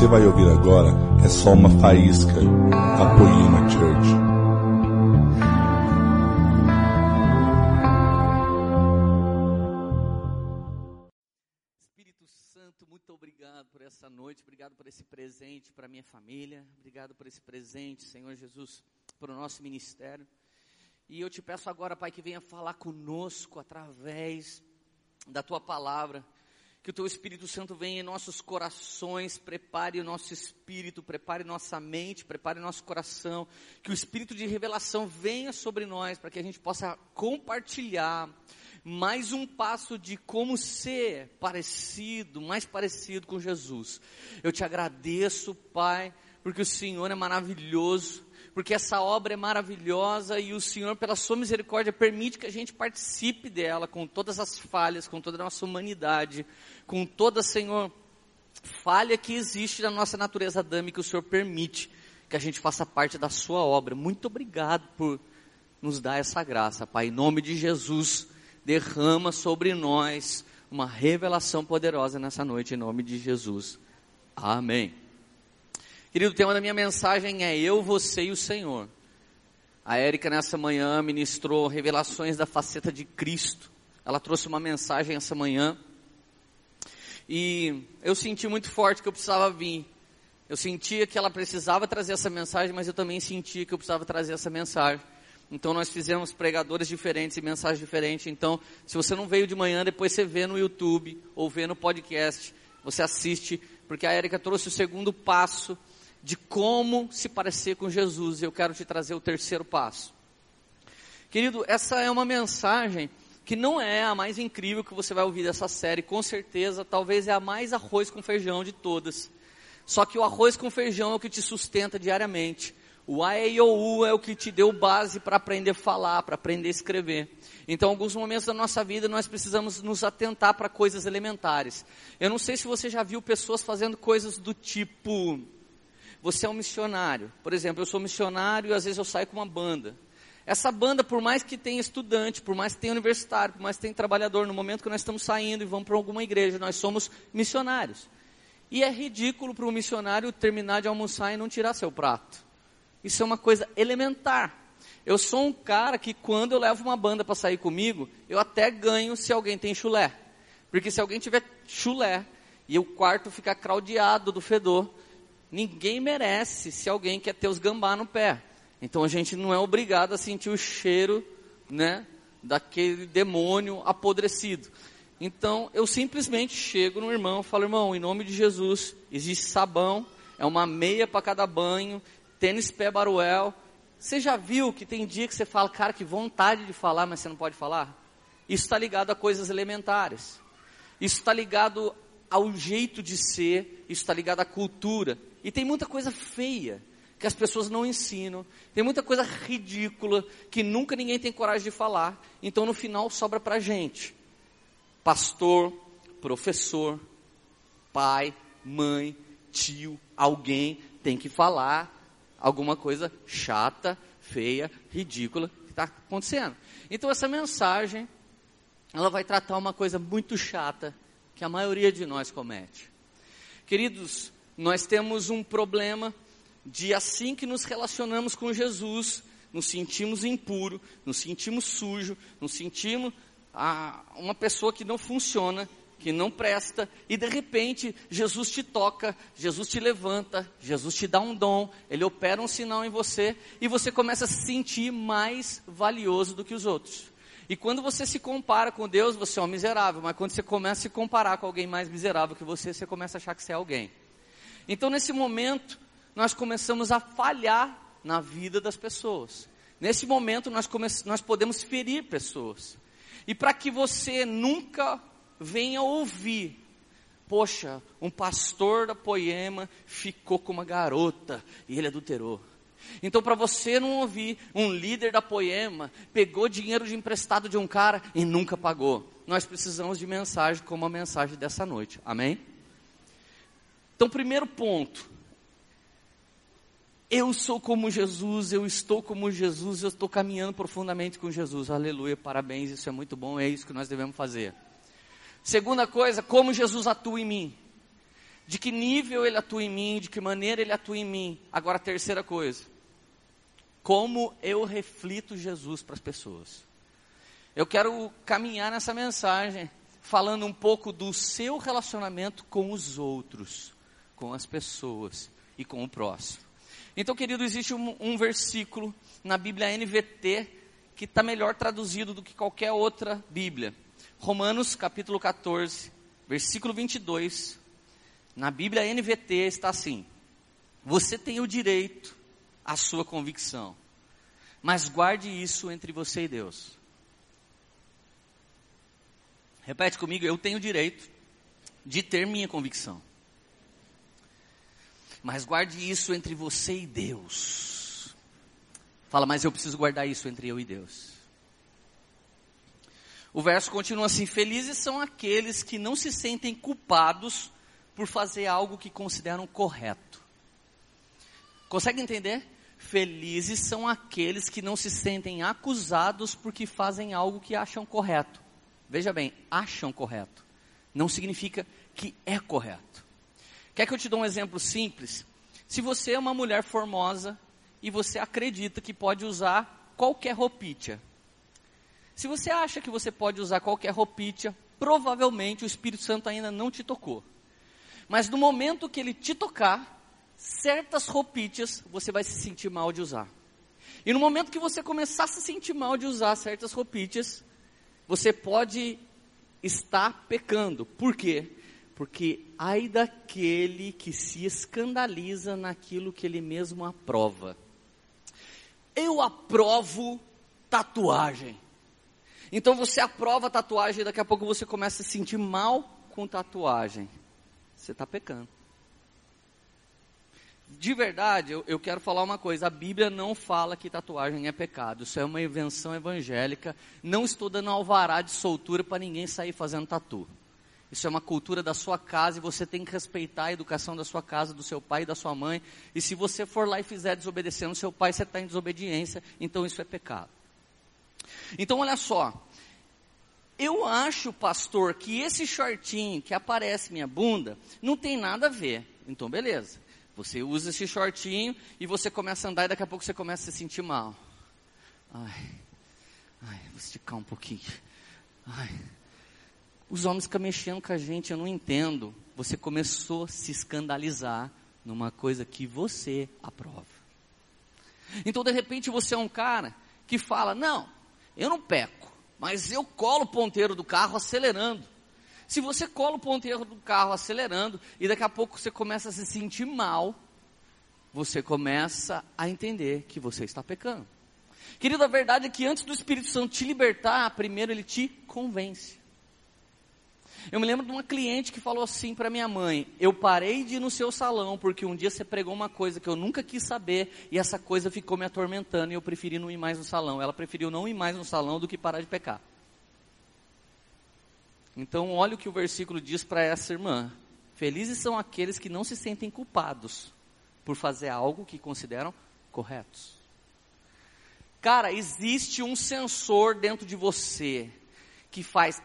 você vai ouvir agora é só uma faísca da Poema Church. Espírito Santo, muito obrigado por essa noite, obrigado por esse presente para minha família, obrigado por esse presente, Senhor Jesus, para o nosso ministério. E eu te peço agora, Pai, que venha falar conosco através da tua palavra. Que o teu Espírito Santo venha em nossos corações, prepare o nosso espírito, prepare nossa mente, prepare nosso coração. Que o espírito de revelação venha sobre nós para que a gente possa compartilhar mais um passo de como ser parecido, mais parecido com Jesus. Eu te agradeço, Pai, porque o Senhor é maravilhoso porque essa obra é maravilhosa e o Senhor, pela sua misericórdia, permite que a gente participe dela com todas as falhas, com toda a nossa humanidade, com toda, Senhor, falha que existe na nossa natureza adâmica, o Senhor permite que a gente faça parte da sua obra. Muito obrigado por nos dar essa graça, Pai. Em nome de Jesus, derrama sobre nós uma revelação poderosa nessa noite, em nome de Jesus. Amém. Querido, o tema da minha mensagem é Eu, Você e o Senhor. A Érica nessa manhã ministrou revelações da faceta de Cristo. Ela trouxe uma mensagem essa manhã. E eu senti muito forte que eu precisava vir. Eu sentia que ela precisava trazer essa mensagem, mas eu também sentia que eu precisava trazer essa mensagem. Então nós fizemos pregadores diferentes e mensagens diferentes. Então, se você não veio de manhã, depois você vê no YouTube ou vê no podcast, você assiste, porque a Érica trouxe o segundo passo de como se parecer com Jesus. Eu quero te trazer o terceiro passo. Querido, essa é uma mensagem que não é a mais incrível que você vai ouvir dessa série, com certeza, talvez é a mais arroz com feijão de todas. Só que o arroz com feijão é o que te sustenta diariamente. O A, E, I, O, U é o que te deu base para aprender a falar, para aprender a escrever. Então, alguns momentos da nossa vida, nós precisamos nos atentar para coisas elementares. Eu não sei se você já viu pessoas fazendo coisas do tipo, você é um missionário. Por exemplo, eu sou missionário e às vezes eu saio com uma banda. Essa banda, por mais que tenha estudante, por mais que tenha universitário, por mais que tenha trabalhador, no momento que nós estamos saindo e vamos para alguma igreja, nós somos missionários. E é ridículo para um missionário terminar de almoçar e não tirar seu prato. Isso é uma coisa elementar. Eu sou um cara que quando eu levo uma banda para sair comigo, eu até ganho se alguém tem chulé. Porque se alguém tiver chulé e o quarto ficar craudiado do fedor, Ninguém merece se alguém quer ter os gambá no pé. Então a gente não é obrigado a sentir o cheiro, né, daquele demônio apodrecido. Então eu simplesmente chego no irmão falo, irmão, em nome de Jesus, existe sabão, é uma meia para cada banho, tênis pé baruel. Você já viu que tem dia que você fala, cara, que vontade de falar, mas você não pode falar? Isso está ligado a coisas elementares. Isso está ligado ao jeito de ser, isso está ligado à cultura. E tem muita coisa feia que as pessoas não ensinam. Tem muita coisa ridícula que nunca ninguém tem coragem de falar. Então no final sobra para gente. Pastor, professor, pai, mãe, tio, alguém tem que falar alguma coisa chata, feia, ridícula que está acontecendo. Então essa mensagem, ela vai tratar uma coisa muito chata que a maioria de nós comete. Queridos, nós temos um problema de assim que nos relacionamos com Jesus, nos sentimos impuro, nos sentimos sujo, nos sentimos ah, uma pessoa que não funciona, que não presta, e de repente Jesus te toca, Jesus te levanta, Jesus te dá um dom, ele opera um sinal em você e você começa a se sentir mais valioso do que os outros. E quando você se compara com Deus, você é um miserável, mas quando você começa a se comparar com alguém mais miserável que você, você começa a achar que você é alguém. Então, nesse momento, nós começamos a falhar na vida das pessoas. Nesse momento, nós, nós podemos ferir pessoas. E para que você nunca venha ouvir, poxa, um pastor da Poema ficou com uma garota e ele adulterou. Então, para você não ouvir, um líder da Poema pegou dinheiro de emprestado de um cara e nunca pagou. Nós precisamos de mensagem como a mensagem dessa noite. Amém? Então, primeiro ponto. Eu sou como Jesus, eu estou como Jesus, eu estou caminhando profundamente com Jesus. Aleluia, parabéns, isso é muito bom, é isso que nós devemos fazer. Segunda coisa, como Jesus atua em mim. De que nível ele atua em mim, de que maneira ele atua em mim. Agora, terceira coisa. Como eu reflito Jesus para as pessoas. Eu quero caminhar nessa mensagem falando um pouco do seu relacionamento com os outros, com as pessoas e com o próximo. Então, querido, existe um, um versículo na Bíblia NVT que está melhor traduzido do que qualquer outra Bíblia. Romanos capítulo 14, versículo 22. Na Bíblia NVT está assim: Você tem o direito à sua convicção, mas guarde isso entre você e Deus. Repete comigo, eu tenho o direito de ter minha convicção. Mas guarde isso entre você e Deus. Fala, mas eu preciso guardar isso entre eu e Deus. O verso continua assim: Felizes são aqueles que não se sentem culpados por fazer algo que consideram correto. Consegue entender? Felizes são aqueles que não se sentem acusados porque fazem algo que acham correto. Veja bem, acham correto. Não significa que é correto. Quer que eu te dê um exemplo simples? Se você é uma mulher formosa e você acredita que pode usar qualquer roupinha. Se você acha que você pode usar qualquer roupinha, provavelmente o Espírito Santo ainda não te tocou. Mas no momento que ele te tocar, certas roupinhas você vai se sentir mal de usar. E no momento que você começar a se sentir mal de usar certas roupinhas, você pode estar pecando. Por quê? Porque ai daquele que se escandaliza naquilo que ele mesmo aprova. Eu aprovo tatuagem. Então você aprova tatuagem e daqui a pouco você começa a se sentir mal com tatuagem. Você está pecando de verdade, eu, eu, quero falar uma coisa: a Bíblia não fala que tatuagem é pecado, isso é uma invenção evangélica. Não estou dando alvará de soltura para ninguém sair fazendo tatu. Isso é uma cultura da sua casa e você tem que respeitar a educação da sua casa, do seu pai e da sua mãe. E se você for lá e fizer desobedecendo seu pai, você está em desobediência, então isso é pecado. Então olha só, eu acho, pastor, que esse shortinho que aparece minha bunda não tem nada a ver. Então beleza. Você usa esse shortinho e você começa a andar e daqui a pouco você começa a se sentir mal. Ai, ai, vou esticar um pouquinho. Ai. Os homens ficam mexendo com a gente, eu não entendo. Você começou a se escandalizar numa coisa que você aprova. Então, de repente, você é um cara que fala: Não, eu não peco, mas eu colo o ponteiro do carro acelerando. Se você cola o ponteiro do carro acelerando e daqui a pouco você começa a se sentir mal, você começa a entender que você está pecando. Querido, a verdade é que antes do Espírito Santo te libertar, primeiro ele te convence. Eu me lembro de uma cliente que falou assim para minha mãe: Eu parei de ir no seu salão porque um dia você pregou uma coisa que eu nunca quis saber e essa coisa ficou me atormentando e eu preferi não ir mais no salão. Ela preferiu não ir mais no salão do que parar de pecar. Então, olha o que o versículo diz para essa irmã: Felizes são aqueles que não se sentem culpados por fazer algo que consideram corretos. Cara, existe um sensor dentro de você que faz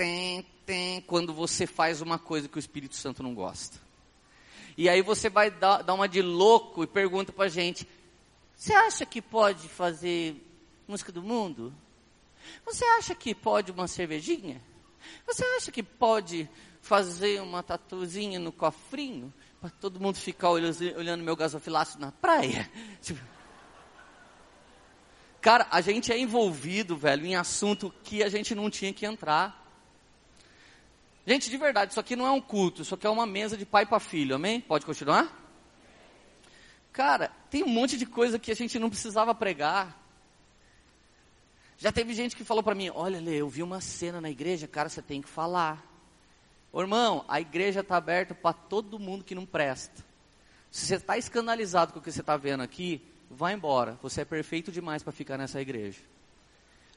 tem, tem quando você faz uma coisa que o Espírito Santo não gosta. E aí você vai dar, dar uma de louco e pergunta para gente: Você acha que pode fazer música do mundo? Você acha que pode uma cervejinha? Você acha que pode fazer uma tatuzinha no cofrinho para todo mundo ficar olhando meu gasofilácio na praia? Tipo... Cara, a gente é envolvido, velho, em assunto que a gente não tinha que entrar. Gente, de verdade, isso aqui não é um culto, isso aqui é uma mesa de pai para filho, amém? Pode continuar? Cara, tem um monte de coisa que a gente não precisava pregar. Já teve gente que falou para mim: Olha, Lê, eu vi uma cena na igreja, cara, você tem que falar. Ô, irmão, a igreja está aberta para todo mundo que não presta. Se você está escandalizado com o que você está vendo aqui, vá embora. Você é perfeito demais para ficar nessa igreja.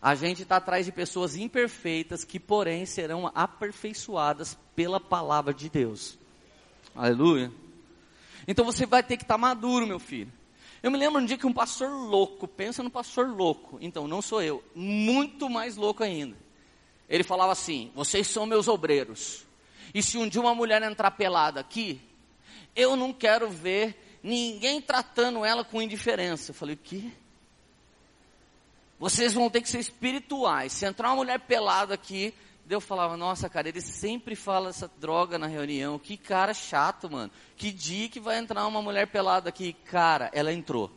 A gente está atrás de pessoas imperfeitas que, porém, serão aperfeiçoadas pela palavra de Deus. Aleluia. Então você vai ter que estar tá maduro, meu filho. Eu me lembro um dia que um pastor louco, pensa no pastor louco, então não sou eu, muito mais louco ainda. Ele falava assim: vocês são meus obreiros. E se um dia uma mulher entrar pelada aqui, eu não quero ver ninguém tratando ela com indiferença. Eu falei, o quê? Vocês vão ter que ser espirituais. Se entrar uma mulher pelada aqui, eu falava, nossa, cara, ele sempre fala essa droga na reunião. Que cara chato, mano. Que dia que vai entrar uma mulher pelada aqui? Cara, ela entrou.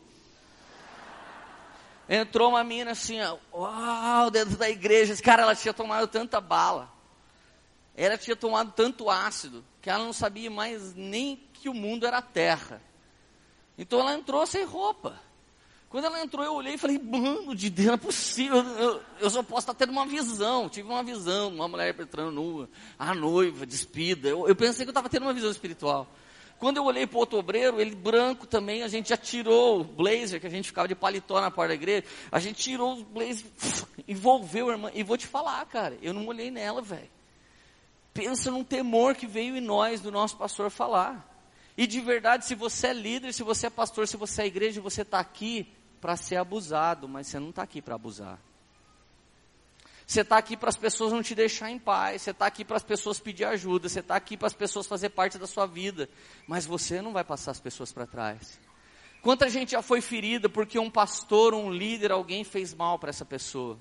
Entrou uma mina assim, ó, uau, dentro da igreja. Cara, ela tinha tomado tanta bala. Ela tinha tomado tanto ácido que ela não sabia mais nem que o mundo era terra. Então ela entrou sem roupa. Quando ela entrou, eu olhei e falei, mano, de Deus, não é possível. Eu, eu só posso estar tendo uma visão. Tive uma visão, uma mulher entrando nua, a noiva, despida. Eu, eu pensei que eu estava tendo uma visão espiritual. Quando eu olhei para o outro obreiro, ele branco também, a gente já tirou o blazer, que a gente ficava de paletó na porta da igreja. A gente tirou o blazer, envolveu a irmã. E vou te falar, cara, eu não olhei nela, velho. Pensa num temor que veio em nós, do nosso pastor falar. E de verdade, se você é líder, se você é pastor, se você é igreja, você está aqui, para ser abusado, mas você não está aqui para abusar. Você está aqui para as pessoas não te deixar em paz, você está aqui para as pessoas pedir ajuda, você está aqui para as pessoas fazer parte da sua vida, mas você não vai passar as pessoas para trás. Quanta gente já foi ferida porque um pastor, um líder, alguém fez mal para essa pessoa?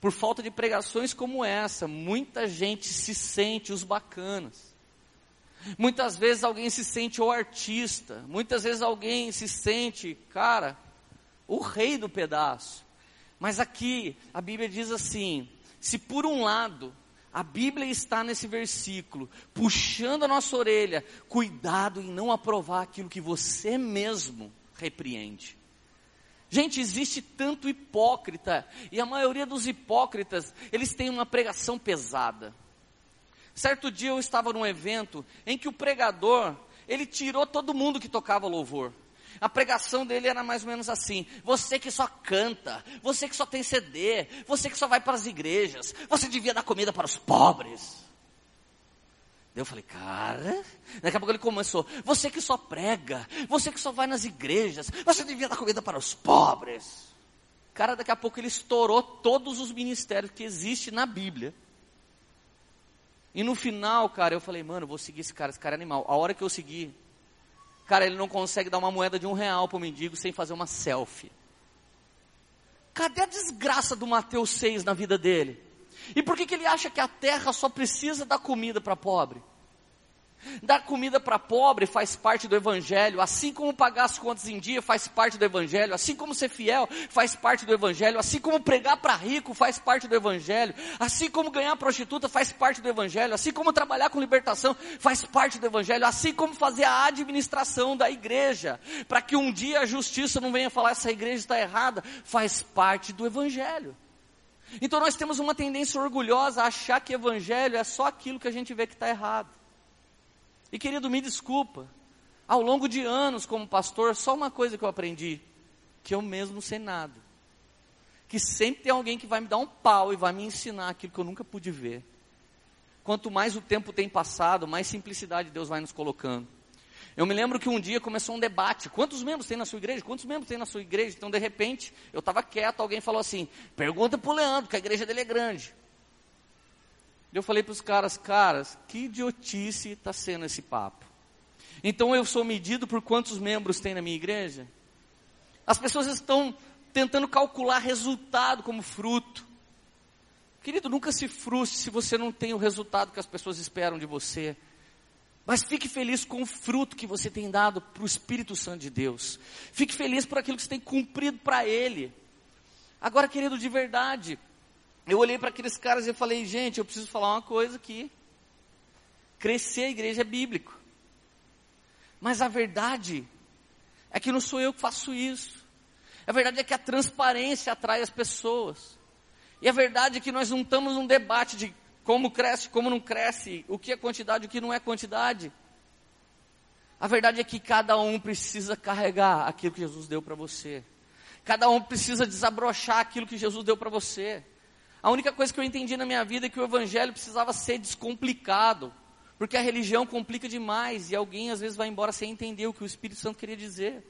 Por falta de pregações como essa, muita gente se sente os bacanas. Muitas vezes alguém se sente o artista, muitas vezes alguém se sente, cara, o rei do pedaço. Mas aqui a Bíblia diz assim: se por um lado a Bíblia está nesse versículo, puxando a nossa orelha, cuidado em não aprovar aquilo que você mesmo repreende. Gente, existe tanto hipócrita, e a maioria dos hipócritas, eles têm uma pregação pesada. Certo dia eu estava num evento em que o pregador, ele tirou todo mundo que tocava louvor. A pregação dele era mais ou menos assim: você que só canta, você que só tem CD, você que só vai para as igrejas, você devia dar comida para os pobres. Eu falei, cara, daqui a pouco ele começou, você que só prega, você que só vai nas igrejas, você devia dar comida para os pobres. Cara, daqui a pouco ele estourou todos os ministérios que existem na Bíblia. E no final, cara, eu falei, mano, eu vou seguir esse cara, esse cara é animal. A hora que eu segui, Cara, ele não consegue dar uma moeda de um real para o mendigo sem fazer uma selfie. Cadê a desgraça do Mateus 6 na vida dele? E por que, que ele acha que a terra só precisa dar comida para pobre? Dar comida para pobre faz parte do Evangelho, assim como pagar as contas em dia faz parte do Evangelho, assim como ser fiel faz parte do Evangelho, assim como pregar para rico faz parte do Evangelho, assim como ganhar prostituta faz parte do Evangelho, assim como trabalhar com libertação faz parte do Evangelho, assim como fazer a administração da igreja, para que um dia a justiça não venha falar essa igreja está errada, faz parte do Evangelho. Então nós temos uma tendência orgulhosa a achar que Evangelho é só aquilo que a gente vê que está errado. E querido, me desculpa, ao longo de anos como pastor, só uma coisa que eu aprendi, que eu mesmo sei nada. Que sempre tem alguém que vai me dar um pau e vai me ensinar aquilo que eu nunca pude ver. Quanto mais o tempo tem passado, mais simplicidade Deus vai nos colocando. Eu me lembro que um dia começou um debate. Quantos membros tem na sua igreja? Quantos membros tem na sua igreja? Então, de repente, eu estava quieto, alguém falou assim: pergunta para o Leandro, que a igreja dele é grande. Eu falei para os caras, caras, que idiotice está sendo esse papo. Então eu sou medido por quantos membros tem na minha igreja? As pessoas estão tentando calcular resultado como fruto. Querido, nunca se frustre se você não tem o resultado que as pessoas esperam de você. Mas fique feliz com o fruto que você tem dado para o Espírito Santo de Deus. Fique feliz por aquilo que você tem cumprido para Ele. Agora, querido, de verdade, eu olhei para aqueles caras e falei, gente, eu preciso falar uma coisa aqui. Crescer a igreja é bíblico. Mas a verdade é que não sou eu que faço isso. A verdade é que a transparência atrai as pessoas. E a verdade é que nós não estamos num debate de como cresce, como não cresce, o que é quantidade, o que não é quantidade. A verdade é que cada um precisa carregar aquilo que Jesus deu para você. Cada um precisa desabrochar aquilo que Jesus deu para você. A única coisa que eu entendi na minha vida é que o evangelho precisava ser descomplicado, porque a religião complica demais e alguém às vezes vai embora sem entender o que o Espírito Santo queria dizer.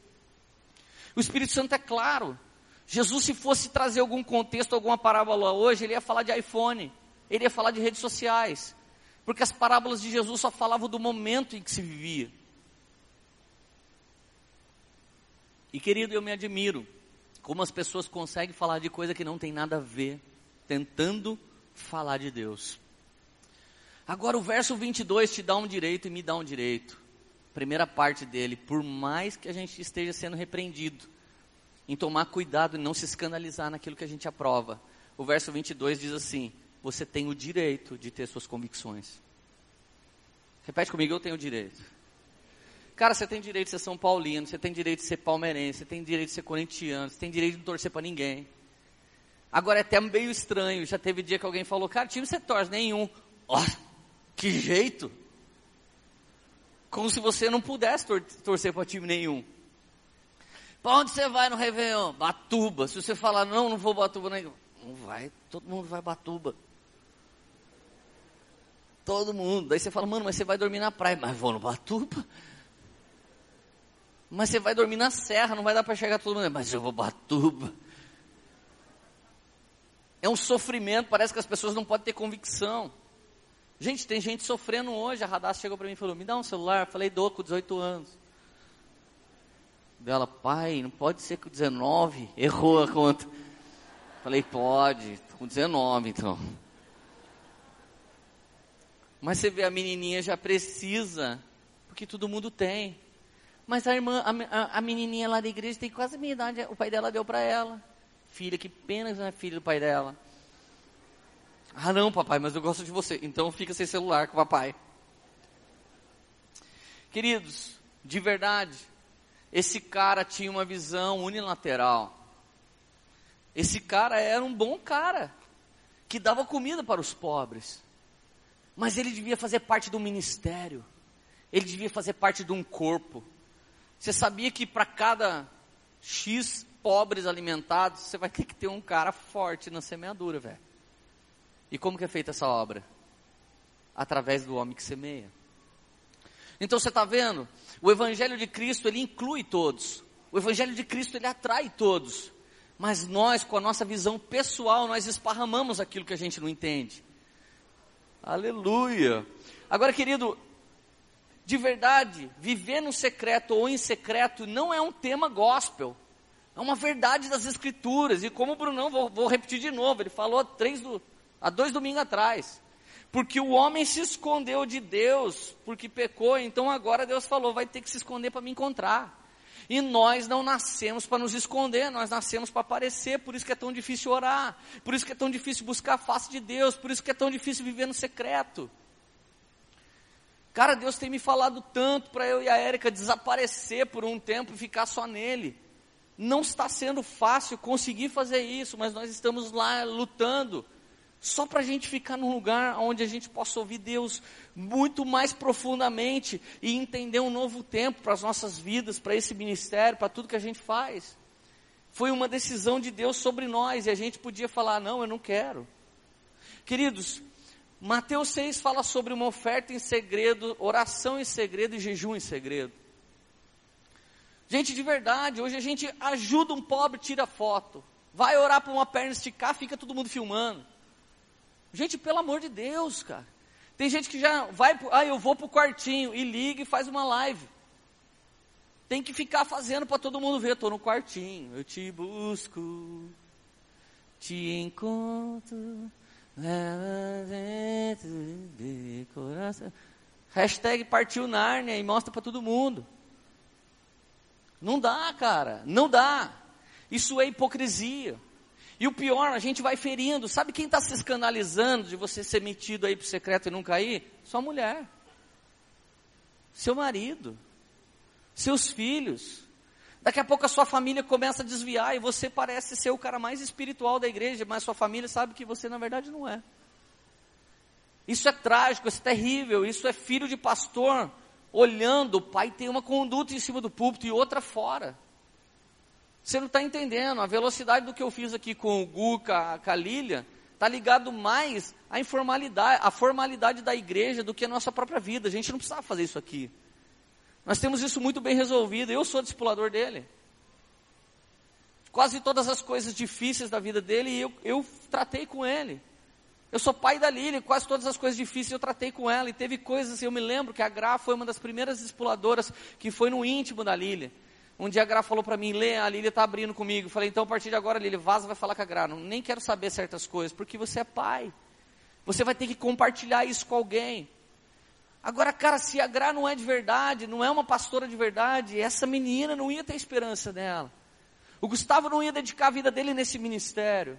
O Espírito Santo é claro. Jesus, se fosse trazer algum contexto, alguma parábola hoje, ele ia falar de iPhone, ele ia falar de redes sociais. Porque as parábolas de Jesus só falavam do momento em que se vivia. E querido, eu me admiro como as pessoas conseguem falar de coisa que não tem nada a ver, tentando falar de Deus. Agora o verso 22 te dá um direito e me dá um direito. Primeira parte dele, por mais que a gente esteja sendo repreendido, em tomar cuidado e não se escandalizar naquilo que a gente aprova. O verso 22 diz assim: Você tem o direito de ter suas convicções. Repete comigo, eu tenho o direito. Cara, você tem direito de ser São Paulino, você tem direito de ser palmeirense, você tem direito de ser corintiano, você tem direito de não torcer para ninguém. Agora é até meio estranho, já teve dia que alguém falou, cara, time você torce nenhum. Ó, oh, que jeito! Como se você não pudesse tor torcer para time nenhum. Para onde você vai no Réveillon? Batuba. Se você falar, não, não vou Batuba, não, não vai, todo mundo vai Batuba. Todo mundo. Daí você fala, mano, mas você vai dormir na praia. Mas vou no Batuba. Mas você vai dormir na serra, não vai dar para chegar todo mundo. Mas eu vou Batuba. É um sofrimento, parece que as pessoas não podem ter convicção. Gente, tem gente sofrendo hoje. A Radassa chegou para mim e falou: Me dá um celular. Falei: Dou com 18 anos. Dela, pai, não pode ser com 19. Errou a conta. Falei: Pode, com 19 então. Mas você vê, a menininha já precisa, porque todo mundo tem. Mas a irmã, a, a, menininha lá da igreja tem quase a minha idade, o pai dela deu para ela. Filha que pena não é filha do pai dela. Ah, não, papai, mas eu gosto de você. Então fica sem celular com o papai. Queridos, de verdade, esse cara tinha uma visão unilateral. Esse cara era um bom cara, que dava comida para os pobres. Mas ele devia fazer parte do ministério. Ele devia fazer parte de um corpo. Você sabia que para cada X pobres alimentados, você vai ter que ter um cara forte na semeadura, velho. E como que é feita essa obra? Através do homem que semeia. Então você está vendo? O Evangelho de Cristo, ele inclui todos. O Evangelho de Cristo, ele atrai todos. Mas nós, com a nossa visão pessoal, nós esparramamos aquilo que a gente não entende. Aleluia. Agora, querido, de verdade, viver no secreto ou em secreto não é um tema gospel. É uma verdade das Escrituras. E como o Brunão, vou, vou repetir de novo, ele falou três do, há dois domingos atrás. Porque o homem se escondeu de Deus, porque pecou, então agora Deus falou, vai ter que se esconder para me encontrar. E nós não nascemos para nos esconder, nós nascemos para aparecer, por isso que é tão difícil orar, por isso que é tão difícil buscar a face de Deus, por isso que é tão difícil viver no secreto. Cara, Deus tem me falado tanto para eu e a Érica desaparecer por um tempo e ficar só nele. Não está sendo fácil conseguir fazer isso, mas nós estamos lá lutando só para a gente ficar num lugar onde a gente possa ouvir Deus muito mais profundamente e entender um novo tempo para as nossas vidas, para esse ministério, para tudo que a gente faz. Foi uma decisão de Deus sobre nós e a gente podia falar: não, eu não quero. Queridos, Mateus 6 fala sobre uma oferta em segredo, oração em segredo e jejum em segredo. Gente, de verdade, hoje a gente ajuda um pobre, tira foto. Vai orar para uma perna esticar, fica todo mundo filmando. Gente, pelo amor de Deus, cara. Tem gente que já vai, ah, eu vou pro quartinho e liga e faz uma live. Tem que ficar fazendo para todo mundo ver, estou no quartinho, eu te busco, te encontro, dentro de coração. Hashtag partiu Nárnia e mostra para todo mundo. Não dá, cara, não dá. Isso é hipocrisia. E o pior, a gente vai ferindo. Sabe quem está se escandalizando de você ser metido aí para o secreto e não cair? Sua mulher. Seu marido. Seus filhos. Daqui a pouco a sua família começa a desviar e você parece ser o cara mais espiritual da igreja, mas sua família sabe que você na verdade não é. Isso é trágico, isso é terrível, isso é filho de pastor olhando, o pai tem uma conduta em cima do púlpito e outra fora. Você não está entendendo. A velocidade do que eu fiz aqui com o Gu, com a, Lília, está ligado mais à informalidade, à formalidade da igreja do que a nossa própria vida. A gente não precisava fazer isso aqui. Nós temos isso muito bem resolvido. Eu sou discipulador dele. Quase todas as coisas difíceis da vida dele eu, eu tratei com ele. Eu sou pai da Lili, quase todas as coisas difíceis eu tratei com ela. E teve coisas, eu me lembro que a Gra foi uma das primeiras expuladoras que foi no íntimo da Lili. Um dia a Gra falou para mim, Lê, a Lili está abrindo comigo. Eu falei, então a partir de agora, Lili, vaza vai falar com a Gra. Não, nem quero saber certas coisas, porque você é pai. Você vai ter que compartilhar isso com alguém. Agora, cara, se a Gra não é de verdade, não é uma pastora de verdade, essa menina não ia ter esperança nela. O Gustavo não ia dedicar a vida dele nesse ministério.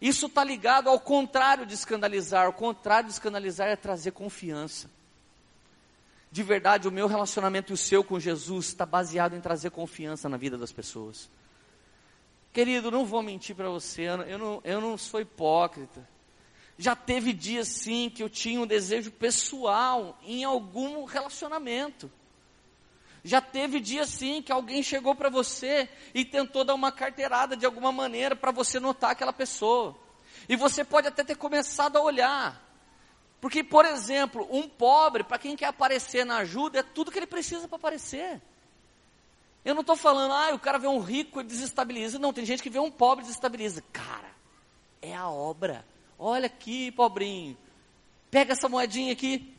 Isso está ligado ao contrário de escandalizar. O contrário de escandalizar é trazer confiança. De verdade, o meu relacionamento e o seu com Jesus está baseado em trazer confiança na vida das pessoas. Querido, não vou mentir para você, eu não, eu não sou hipócrita. Já teve dias sim que eu tinha um desejo pessoal em algum relacionamento. Já teve dia sim que alguém chegou para você e tentou dar uma carteirada de alguma maneira para você notar aquela pessoa. E você pode até ter começado a olhar. Porque, por exemplo, um pobre, para quem quer aparecer na ajuda, é tudo que ele precisa para aparecer. Eu não estou falando, ah, o cara vê um rico e desestabiliza. Não, tem gente que vê um pobre e desestabiliza. Cara, é a obra. Olha aqui, pobrinho. Pega essa moedinha aqui.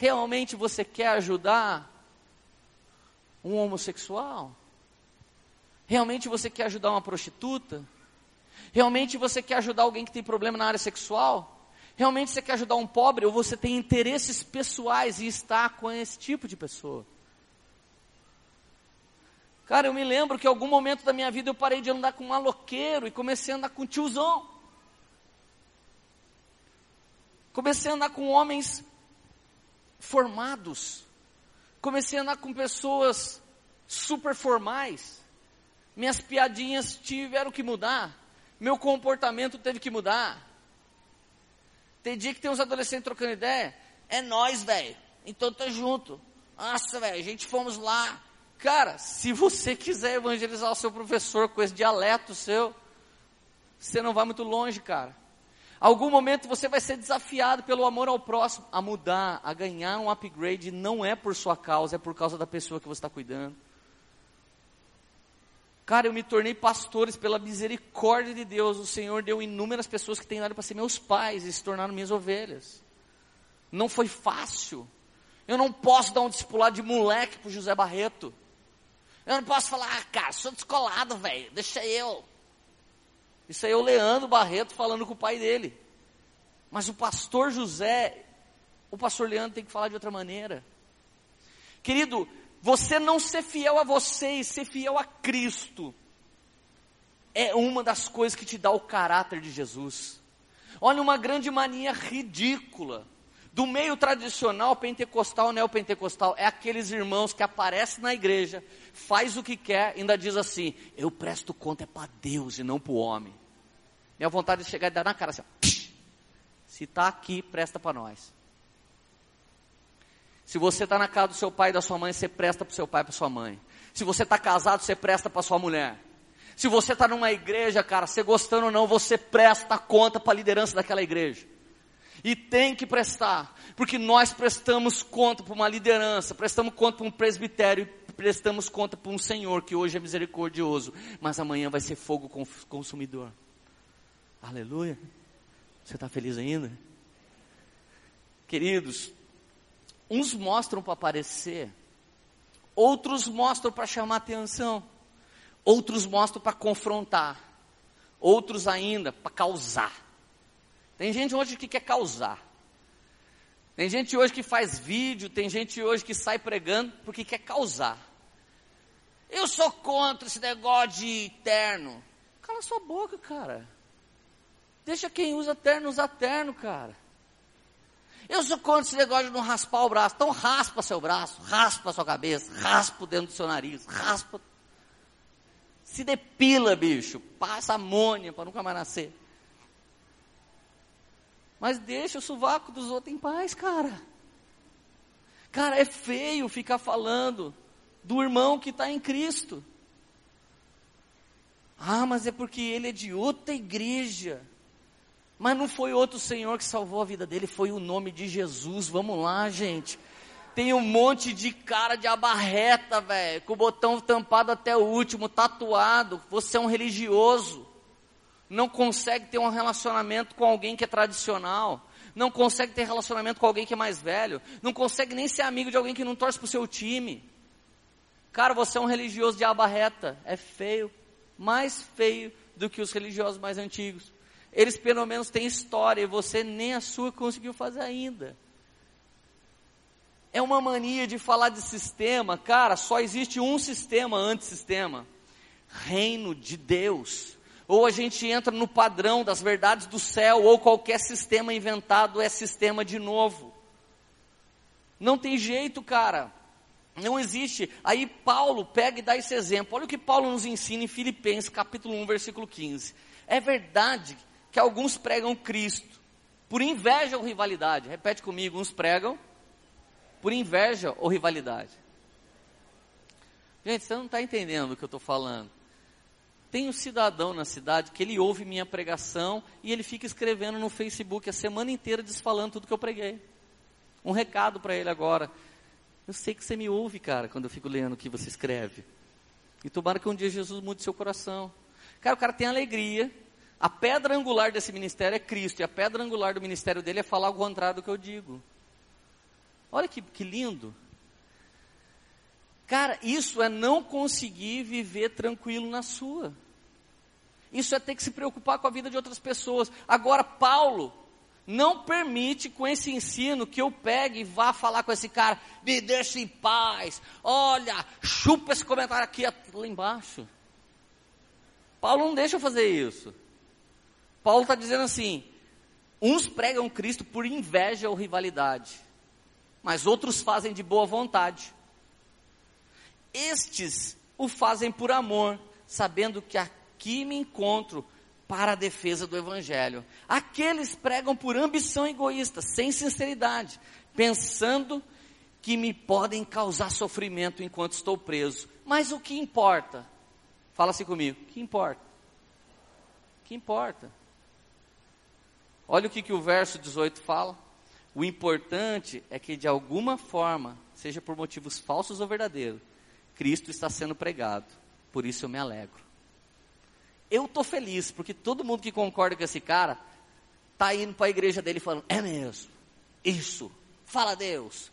Realmente você quer ajudar um homossexual? Realmente você quer ajudar uma prostituta? Realmente você quer ajudar alguém que tem problema na área sexual? Realmente você quer ajudar um pobre ou você tem interesses pessoais e está com esse tipo de pessoa? Cara, eu me lembro que em algum momento da minha vida eu parei de andar com um maloqueiro e comecei a andar com tiozão. Comecei a andar com homens formados. Comecei a andar com pessoas super formais. Minhas piadinhas tiveram que mudar. Meu comportamento teve que mudar. Tem dia que tem uns adolescentes trocando ideia. É nós, velho. Então tá junto. Nossa, velho, a gente fomos lá. Cara, se você quiser evangelizar o seu professor com esse dialeto seu, você não vai muito longe, cara. Algum momento você vai ser desafiado pelo amor ao próximo a mudar, a ganhar um upgrade. Não é por sua causa, é por causa da pessoa que você está cuidando. Cara, eu me tornei pastores pela misericórdia de Deus. O Senhor deu inúmeras pessoas que têm dado para ser meus pais e se tornaram minhas ovelhas. Não foi fácil. Eu não posso dar um discipulado de moleque para José Barreto. Eu não posso falar, ah, cara, sou descolado, velho, deixa eu. Isso aí é o Leandro Barreto falando com o pai dele. Mas o pastor José, o pastor Leandro tem que falar de outra maneira. Querido, você não ser fiel a você e ser fiel a Cristo é uma das coisas que te dá o caráter de Jesus. Olha uma grande mania ridícula do meio tradicional pentecostal, neopentecostal, é aqueles irmãos que aparecem na igreja, faz o que quer, ainda diz assim: "Eu presto conta é para Deus e não para o homem". Minha vontade de chegar e dar na cara assim, ó, se está aqui, presta para nós. Se você está na casa do seu pai e da sua mãe, você presta para o seu pai e para sua mãe. Se você está casado, você presta para sua mulher. Se você está numa igreja, cara, você gostando ou não, você presta conta para a liderança daquela igreja. E tem que prestar, porque nós prestamos conta para uma liderança, prestamos conta para um presbitério, prestamos conta para um Senhor que hoje é misericordioso, mas amanhã vai ser fogo consumidor. Aleluia. Você está feliz ainda? Queridos, uns mostram para aparecer, outros mostram para chamar atenção, outros mostram para confrontar, outros ainda para causar. Tem gente hoje que quer causar. Tem gente hoje que faz vídeo, tem gente hoje que sai pregando porque quer causar. Eu sou contra esse negócio de terno. Cala sua boca, cara. Deixa quem usa terno usar terno, cara. Eu sou contra esse negócio de não raspar o braço. Então raspa seu braço, raspa sua cabeça, raspa dentro do seu nariz, raspa. Se depila, bicho. Passa amônia para nunca mais nascer. Mas deixa o sovaco dos outros em paz, cara. Cara, é feio ficar falando do irmão que está em Cristo. Ah, mas é porque ele é de outra igreja. Mas não foi outro Senhor que salvou a vida dele, foi o nome de Jesus. Vamos lá, gente. Tem um monte de cara de abarreta, velho, com o botão tampado até o último, tatuado. Você é um religioso. não consegue ter um relacionamento com alguém que é tradicional, não consegue ter relacionamento com alguém que é mais velho, não consegue nem ser amigo de alguém que não torce para o seu time. Cara, você é um religioso de aba reta, é feio, mais feio do que os religiosos mais antigos. Eles pelo menos têm história e você nem a sua conseguiu fazer ainda. É uma mania de falar de sistema, cara, só existe um sistema antissistema: reino de Deus. Ou a gente entra no padrão das verdades do céu, ou qualquer sistema inventado é sistema de novo. Não tem jeito, cara. Não existe. Aí Paulo pega e dá esse exemplo. Olha o que Paulo nos ensina em Filipenses, capítulo 1, versículo 15. É verdade que alguns pregam Cristo por inveja ou rivalidade. Repete comigo, uns pregam por inveja ou rivalidade. Gente, você não está entendendo o que eu estou falando. Tem um cidadão na cidade que ele ouve minha pregação e ele fica escrevendo no Facebook a semana inteira desfalando tudo que eu preguei. Um recado para ele agora. Eu sei que você me ouve, cara, quando eu fico lendo o que você escreve. E tomara que um dia Jesus mude seu coração. Cara, o cara tem alegria. A pedra angular desse ministério é Cristo. E a pedra angular do ministério dele é falar o contrário do que eu digo. Olha que, que lindo. Cara, isso é não conseguir viver tranquilo na sua. Isso é ter que se preocupar com a vida de outras pessoas. Agora, Paulo não permite com esse ensino que eu pegue e vá falar com esse cara, me deixa em paz, olha, chupa esse comentário aqui lá embaixo. Paulo não deixa eu fazer isso. Paulo está dizendo assim: uns pregam Cristo por inveja ou rivalidade mas outros fazem de boa vontade. Estes o fazem por amor, sabendo que aqui me encontro para a defesa do Evangelho. Aqueles pregam por ambição egoísta, sem sinceridade, pensando que me podem causar sofrimento enquanto estou preso. Mas o que importa? Fala assim comigo, o que importa? O que importa? Olha o que, que o verso 18 fala. O importante é que de alguma forma, seja por motivos falsos ou verdadeiros, Cristo está sendo pregado. Por isso eu me alegro. Eu estou feliz, porque todo mundo que concorda com esse cara, está indo para a igreja dele falando, é mesmo, isso, fala Deus,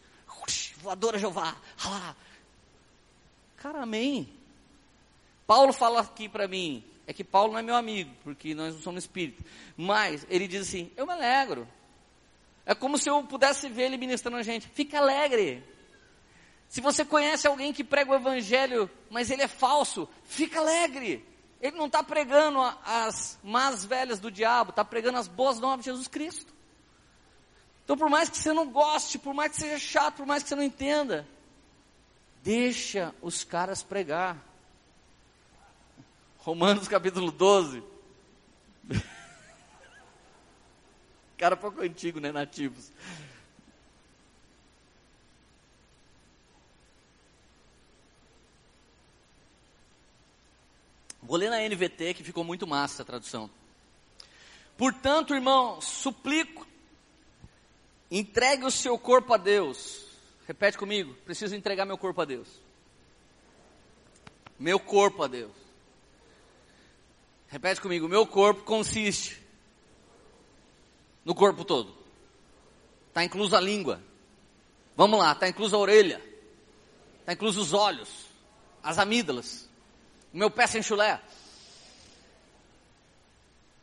voadora Jeová, ah. Cara, amém. Paulo fala aqui para mim, é que Paulo não é meu amigo, porque nós não somos espírito, mas ele diz assim, eu me alegro, é como se eu pudesse ver ele ministrando a gente. Fica alegre. Se você conhece alguém que prega o evangelho, mas ele é falso, fica alegre. Ele não está pregando as más velhas do diabo, está pregando as boas novas de Jesus Cristo. Então, por mais que você não goste, por mais que seja chato, por mais que você não entenda, deixa os caras pregar. Romanos capítulo 12. Cara pouco antigo, né? Nativos. Vou ler na NVT que ficou muito massa a tradução. Portanto, irmão, suplico, entregue o seu corpo a Deus. Repete comigo, preciso entregar meu corpo a Deus. Meu corpo a Deus. Repete comigo, meu corpo consiste no corpo todo. Está inclusa a língua. Vamos lá, está inclusa a orelha. Está incluso os olhos, as amígdalas, o meu pé sem chulé.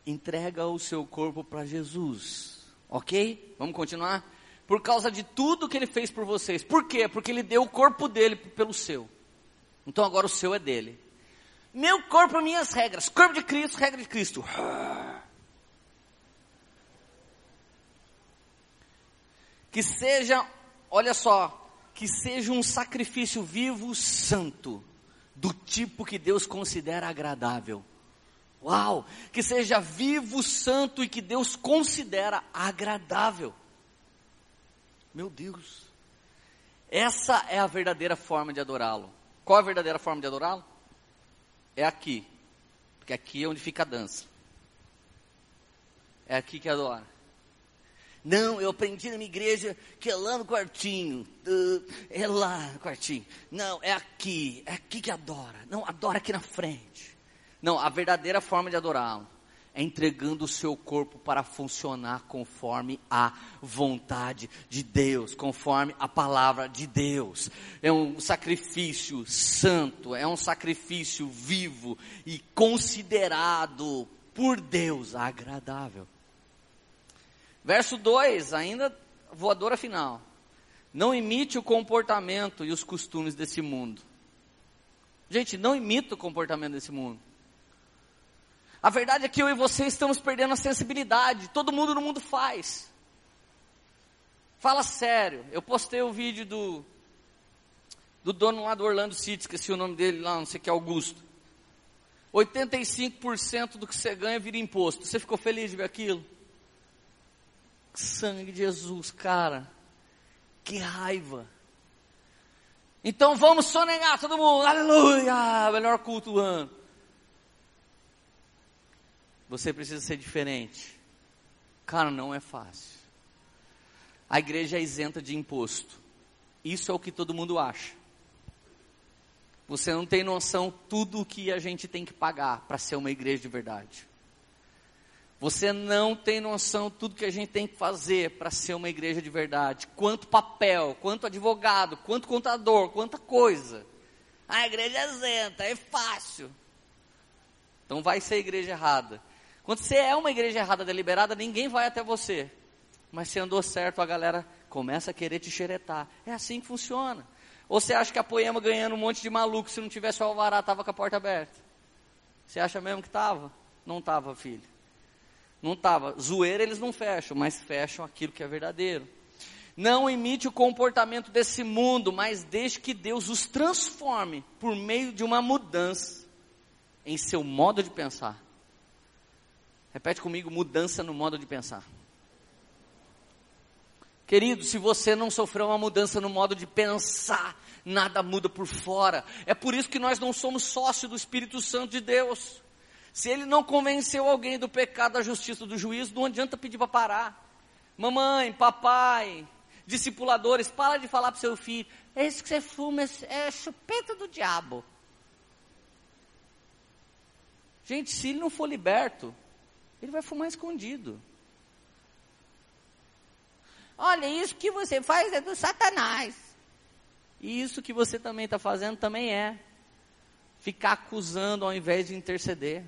Entrega o seu corpo para Jesus. Ok? Vamos continuar? Por causa de tudo que ele fez por vocês. Por quê? Porque ele deu o corpo dele pelo seu. Então agora o seu é dele. Meu corpo, minhas regras. Corpo de Cristo, regra de Cristo. que seja, olha só, que seja um sacrifício vivo, santo, do tipo que Deus considera agradável. Uau! Que seja vivo, santo e que Deus considera agradável. Meu Deus! Essa é a verdadeira forma de adorá-lo. Qual a verdadeira forma de adorá-lo? É aqui. Porque aqui é onde fica a dança. É aqui que adora. Não, eu aprendi na minha igreja que é lá no quartinho. É lá no quartinho. Não, é aqui. É aqui que adora. Não, adora aqui na frente. Não, a verdadeira forma de adorá-lo é entregando o seu corpo para funcionar conforme a vontade de Deus, conforme a palavra de Deus. É um sacrifício santo, é um sacrifício vivo e considerado por Deus agradável. Verso 2, ainda voadora final. Não imite o comportamento e os costumes desse mundo. Gente, não imita o comportamento desse mundo. A verdade é que eu e você estamos perdendo a sensibilidade. Todo mundo no mundo faz. Fala sério. Eu postei o vídeo do do dono lá do Orlando City, esqueci o nome dele lá, não sei que é Augusto. 85% do que você ganha vira imposto. Você ficou feliz de ver aquilo? Sangue de Jesus, cara. Que raiva. Então vamos sonegar todo mundo. Aleluia! Melhor culto do ano. Você precisa ser diferente. Cara, não é fácil. A igreja é isenta de imposto. Isso é o que todo mundo acha. Você não tem noção tudo o que a gente tem que pagar para ser uma igreja de verdade. Você não tem noção tudo que a gente tem que fazer para ser uma igreja de verdade. Quanto papel, quanto advogado, quanto contador, quanta coisa. A igreja é isenta, é fácil. Então vai ser a igreja errada. Quando você é uma igreja errada, deliberada, ninguém vai até você. Mas se andou certo, a galera começa a querer te xeretar. É assim que funciona. Ou você acha que a Poema ganhando um monte de maluco, se não tivesse o alvará, estava com a porta aberta? Você acha mesmo que estava? Não estava, filho. Não estava. Zoeira eles não fecham, mas fecham aquilo que é verdadeiro. Não imite o comportamento desse mundo, mas deixe que Deus os transforme por meio de uma mudança em seu modo de pensar. Repete comigo: mudança no modo de pensar. Querido, se você não sofreu uma mudança no modo de pensar, nada muda por fora. É por isso que nós não somos sócios do Espírito Santo de Deus. Se ele não convenceu alguém do pecado, da justiça, do juízo, não adianta pedir para parar. Mamãe, papai, discipuladores, para de falar para seu filho. Esse que você fuma é chupeta do diabo. Gente, se ele não for liberto, ele vai fumar escondido. Olha, isso que você faz é do Satanás. E isso que você também está fazendo também é. Ficar acusando ao invés de interceder.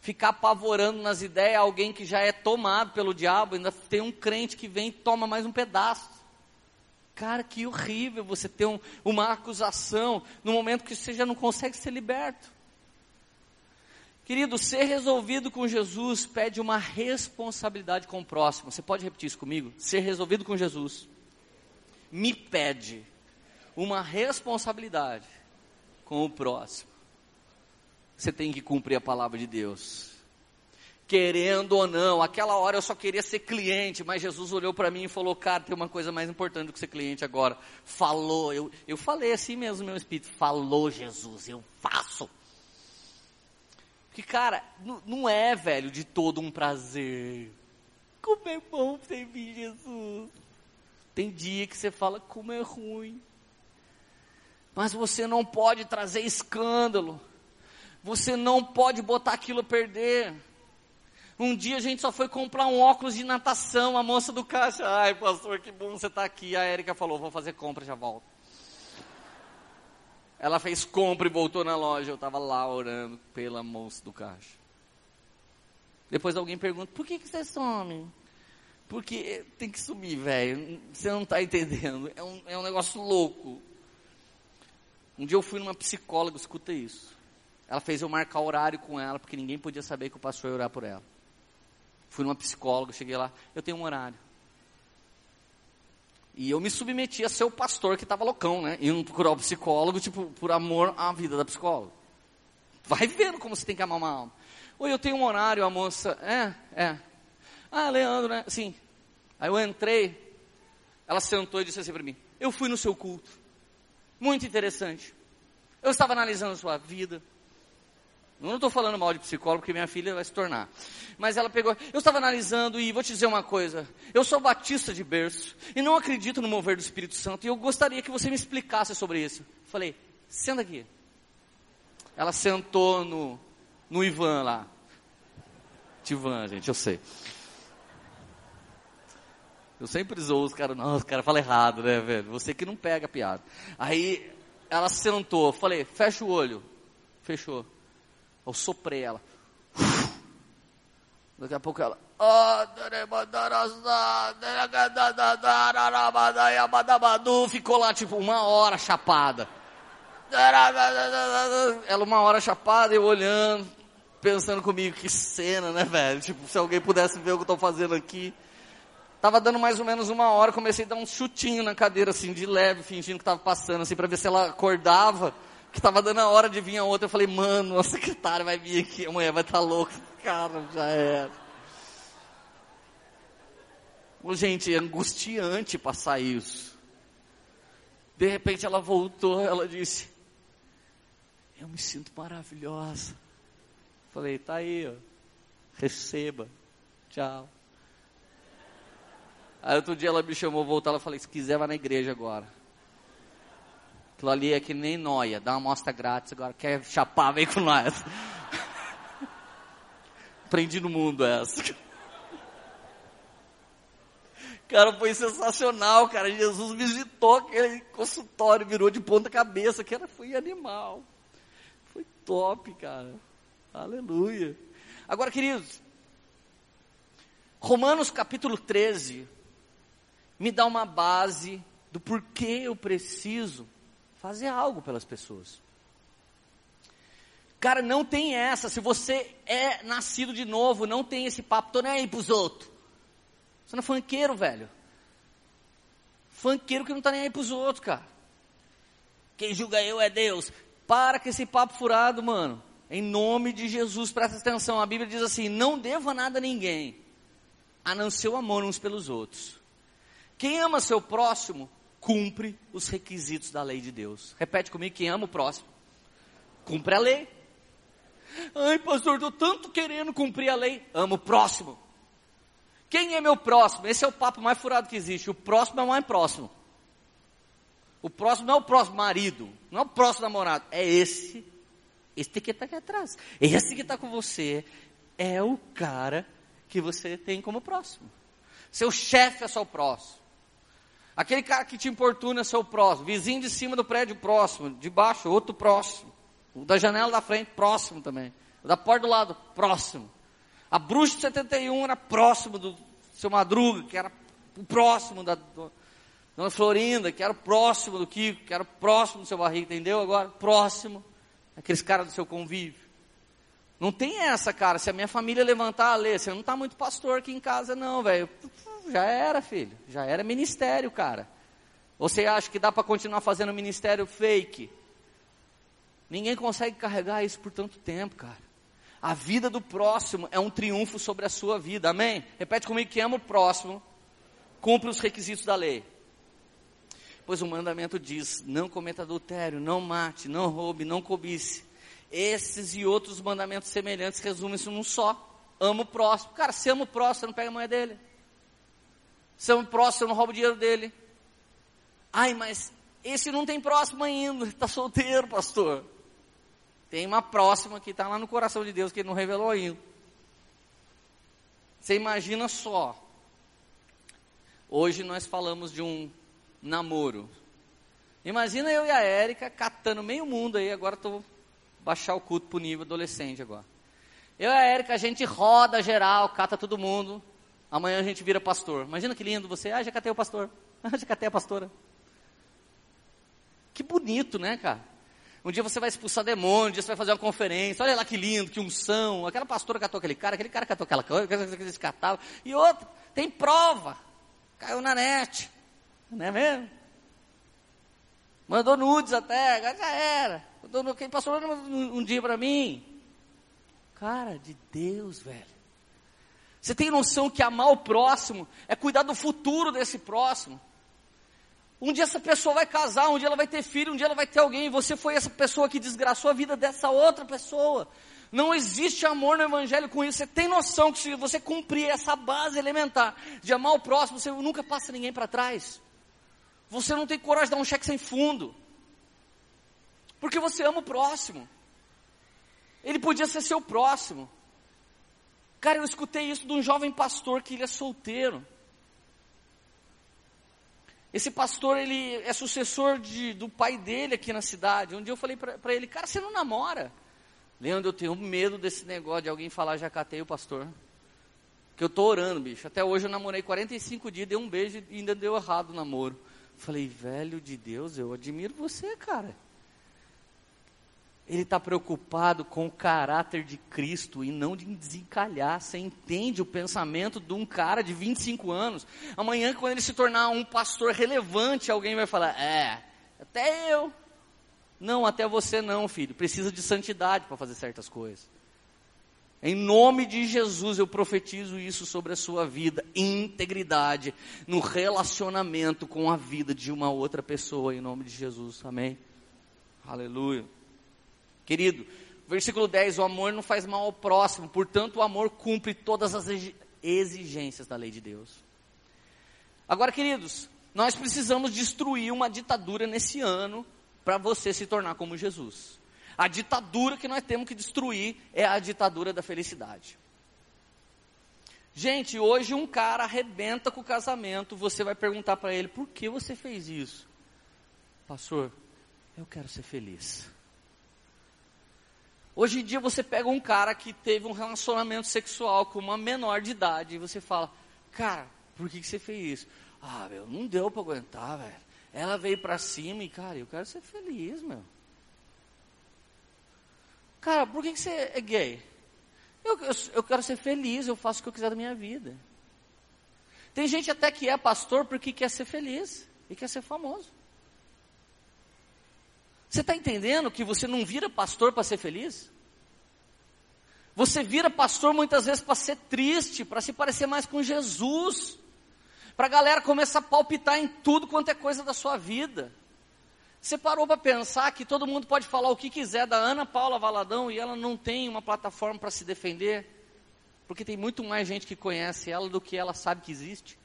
Ficar apavorando nas ideias alguém que já é tomado pelo diabo, ainda tem um crente que vem e toma mais um pedaço. Cara, que horrível você ter um, uma acusação no momento que você já não consegue ser liberto. Querido, ser resolvido com Jesus pede uma responsabilidade com o próximo. Você pode repetir isso comigo? Ser resolvido com Jesus me pede uma responsabilidade com o próximo. Você tem que cumprir a palavra de Deus. Querendo ou não, aquela hora eu só queria ser cliente, mas Jesus olhou para mim e falou: Cara, tem uma coisa mais importante do que ser cliente agora. Falou, eu, eu falei assim mesmo, meu espírito: Falou Jesus, eu faço. Que, cara, não é, velho, de todo um prazer. Como é bom servir Jesus. Tem dia que você fala como é ruim. Mas você não pode trazer escândalo. Você não pode botar aquilo a perder. Um dia a gente só foi comprar um óculos de natação, a moça do caixa, ai pastor, que bom você está aqui. A Érica falou, vou fazer compra, já volto. Ela fez compra e voltou na loja. Eu estava lá orando pela moça do caixa. Depois alguém pergunta: por que, que você some? Porque tem que sumir, velho. Você não está entendendo. É um, é um negócio louco. Um dia eu fui numa psicóloga, escuta isso. Ela fez eu marcar horário com ela, porque ninguém podia saber que o pastor ia orar por ela. Fui numa psicóloga, cheguei lá, eu tenho um horário. E eu me submeti a ser o pastor que estava loucão, né? Indo procurar o psicólogo, tipo, por amor à vida da psicóloga. Vai vendo como você tem que amar uma alma. Oi, eu tenho um horário, a moça. É, é. Ah, Leandro, né? Sim. Aí eu entrei, ela sentou e disse assim para mim: Eu fui no seu culto. Muito interessante. Eu estava analisando a sua vida, não estou falando mal de psicólogo, porque minha filha vai se tornar. Mas ela pegou. Eu estava analisando e vou te dizer uma coisa. Eu sou batista de berço e não acredito no mover do Espírito Santo. E eu gostaria que você me explicasse sobre isso. Falei, senta aqui. Ela sentou no, no Ivan lá. Tivan, gente, eu sei. Eu sempre zoo os caras, não, os caras falam errado, né, velho? Você que não pega a piada. Aí ela sentou, falei, fecha o olho. Fechou. Eu soprei ela. Daqui a pouco ela. Ficou lá tipo uma hora chapada. Ela uma hora chapada, eu olhando, pensando comigo, que cena, né, velho? Tipo, se alguém pudesse ver o que eu estou fazendo aqui. Tava dando mais ou menos uma hora, comecei a dar um chutinho na cadeira, assim, de leve, fingindo que estava passando, assim, para ver se ela acordava, que tava dando a hora de vir a outra. Eu falei, mano, a secretária vai vir aqui, amanhã vai estar tá louca. Cara, já era. Oh, gente, é angustiante passar isso. De repente ela voltou, ela disse, eu me sinto maravilhosa. Falei, tá aí, ó. receba, tchau. Aí outro dia ela me chamou, voltar, ela falei, se quiser vai na igreja agora. Aquilo ali é que nem noia, dá uma amostra grátis agora, quer chapar, vem com nós. Aprendi no mundo essa. Cara, foi sensacional, cara. Jesus visitou aquele consultório, virou de ponta cabeça, que era, foi animal. Foi top, cara. Aleluia. Agora, queridos, Romanos capítulo 13 me dá uma base do porquê eu preciso fazer algo pelas pessoas. Cara, não tem essa. Se você é nascido de novo, não tem esse papo, tô nem aí pros outros. Você não é funkeiro, velho. Funkeiro que não tá nem aí pros outros, cara. Quem julga eu é Deus. Para com esse papo furado, mano. Em nome de Jesus, presta atenção. A Bíblia diz assim: não deva nada a ninguém, a não ser o amor uns pelos outros. Quem ama seu próximo, cumpre os requisitos da lei de Deus. Repete comigo: quem ama o próximo, cumpre a lei. Ai, pastor, estou tanto querendo cumprir a lei. Amo o próximo. Quem é meu próximo? Esse é o papo mais furado que existe. O próximo é o mais próximo. O próximo não é o próximo marido, não é o próximo namorado, é esse este que está aqui atrás. Esse que está com você é o cara que você tem como próximo. Seu chefe é seu próximo. Aquele cara que te importuna é seu próximo. Vizinho de cima do prédio próximo. De baixo, outro próximo. O da janela da frente, próximo também. O da porta do lado, próximo. A bruxa de 71 era próximo do seu Madruga, que era o próximo da Dona Florinda, que era o próximo do Kiko, que era o próximo do seu barriga, entendeu? Agora, próximo aqueles caras do seu convívio. Não tem essa, cara. Se a minha família levantar a ler, você não está muito pastor aqui em casa, não, velho. Já era, filho. Já era ministério, cara. Você acha que dá para continuar fazendo ministério fake? Ninguém consegue carregar isso por tanto tempo, cara. A vida do próximo é um triunfo sobre a sua vida, amém? Repete comigo que ama o próximo, cumpre os requisitos da lei. Pois o mandamento diz: não cometa adultério, não mate, não roube, não cobice. Esses e outros mandamentos semelhantes resumem-se num só. Ama o próximo. Cara, se ama o próximo, você não pega a mulher dele. Se ama o próximo, você não rouba o dinheiro dele. Ai, mas esse não tem próximo ainda, está solteiro, pastor. Tem uma próxima que está lá no coração de Deus que ele não revelou ainda. Você imagina só. Hoje nós falamos de um namoro. Imagina eu e a Érica catando meio mundo aí, agora estou baixar o culto pro nível adolescente agora. Eu e a Érica, a gente roda geral, cata todo mundo. Amanhã a gente vira pastor. Imagina que lindo você. Ah, já catei o pastor. Ah, já catei a pastora. Que bonito, né, cara? Um dia você vai expulsar demônio, um dia você vai fazer uma conferência. Olha lá que lindo, que unção. Aquela pastora catou aquele cara, aquele cara catou aquela coisa, que eles catavam. E outro, tem prova. Caiu na net. Não é mesmo? Mandou nudes até, agora já era. Mandou, quem passou um, um dia para mim? Cara, de Deus, velho. Você tem noção que amar o próximo é cuidar do futuro desse próximo? Um dia essa pessoa vai casar, um dia ela vai ter filho, um dia ela vai ter alguém, você foi essa pessoa que desgraçou a vida dessa outra pessoa. Não existe amor no Evangelho com isso. Você tem noção que se você cumprir essa base elementar de amar o próximo, você nunca passa ninguém para trás. Você não tem coragem de dar um cheque sem fundo. Porque você ama o próximo. Ele podia ser seu próximo. Cara, eu escutei isso de um jovem pastor que ele é solteiro. Esse pastor, ele é sucessor de, do pai dele aqui na cidade. Um dia eu falei para ele, cara, você não namora? Leandro, eu tenho medo desse negócio de alguém falar, já catei o pastor. Que eu tô orando, bicho. Até hoje eu namorei 45 dias, dei um beijo e ainda deu errado o namoro. Falei, velho de Deus, eu admiro você, cara. Ele está preocupado com o caráter de Cristo e não de desencalhar. Você entende o pensamento de um cara de 25 anos. Amanhã, quando ele se tornar um pastor relevante, alguém vai falar: É, até eu. Não, até você não, filho. Precisa de santidade para fazer certas coisas. Em nome de Jesus, eu profetizo isso sobre a sua vida, integridade no relacionamento com a vida de uma outra pessoa, em nome de Jesus, amém? Aleluia. Querido, versículo 10: o amor não faz mal ao próximo, portanto, o amor cumpre todas as exigências da lei de Deus. Agora, queridos, nós precisamos destruir uma ditadura nesse ano para você se tornar como Jesus. A ditadura que nós temos que destruir é a ditadura da felicidade. Gente, hoje um cara arrebenta com o casamento, você vai perguntar para ele: por que você fez isso? Pastor, eu quero ser feliz. Hoje em dia você pega um cara que teve um relacionamento sexual com uma menor de idade e você fala: cara, por que, que você fez isso? Ah, meu, não deu para aguentar, velho. Ela veio para cima e, cara, eu quero ser feliz, meu. Cara, por que, que você é gay? Eu, eu, eu quero ser feliz, eu faço o que eu quiser da minha vida. Tem gente até que é pastor porque quer ser feliz e quer ser famoso. Você está entendendo que você não vira pastor para ser feliz? Você vira pastor muitas vezes para ser triste, para se parecer mais com Jesus, para a galera começar a palpitar em tudo quanto é coisa da sua vida. Você parou para pensar que todo mundo pode falar o que quiser da Ana Paula Valadão e ela não tem uma plataforma para se defender? Porque tem muito mais gente que conhece ela do que ela sabe que existe.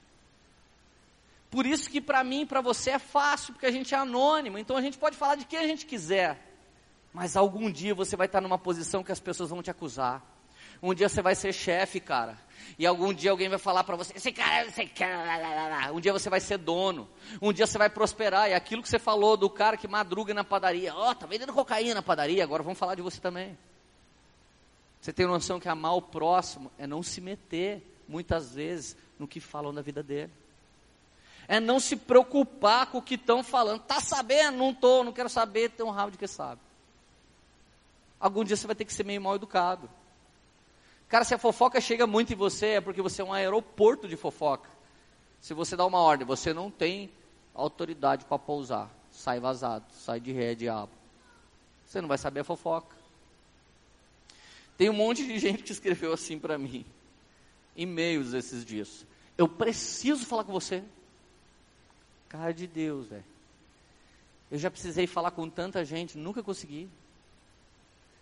Por isso que para mim para você é fácil, porque a gente é anônimo, então a gente pode falar de quem a gente quiser. Mas algum dia você vai estar numa posição que as pessoas vão te acusar. Um dia você vai ser chefe, cara. E algum dia alguém vai falar para você, esse cara, esse cara, um dia você vai ser dono, um dia você vai prosperar, e aquilo que você falou do cara que madruga na padaria, ó, oh, tá vendendo cocaína na padaria, agora vamos falar de você também. Você tem noção que amar o próximo é não se meter, muitas vezes, no que falam da vida dele. É não se preocupar com o que estão falando. Tá sabendo? Não tô, não quero saber, tem um rabo de que sabe. Algum dia você vai ter que ser meio mal educado. Cara, se a fofoca chega muito em você, é porque você é um aeroporto de fofoca. Se você dá uma ordem, você não tem autoridade para pousar. Sai vazado, sai de ré, diabo. Você não vai saber a fofoca. Tem um monte de gente que escreveu assim para mim, e-mails esses dias. Eu preciso falar com você. Cara de Deus, velho. Eu já precisei falar com tanta gente, nunca consegui.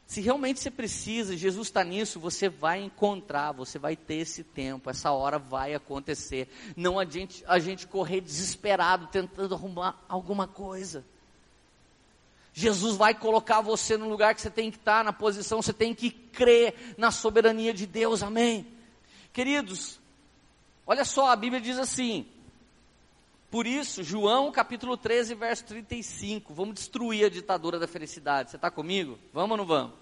Se realmente você precisa, Jesus está nisso, você vai encontrar, você vai ter esse tempo, essa hora vai acontecer. Não a gente, a gente correr desesperado tentando arrumar alguma coisa. Jesus vai colocar você no lugar que você tem que estar, na posição, você tem que crer na soberania de Deus, amém? Queridos, olha só, a Bíblia diz assim, por isso, João capítulo 13, verso 35, vamos destruir a ditadura da felicidade, você está comigo? Vamos ou não vamos?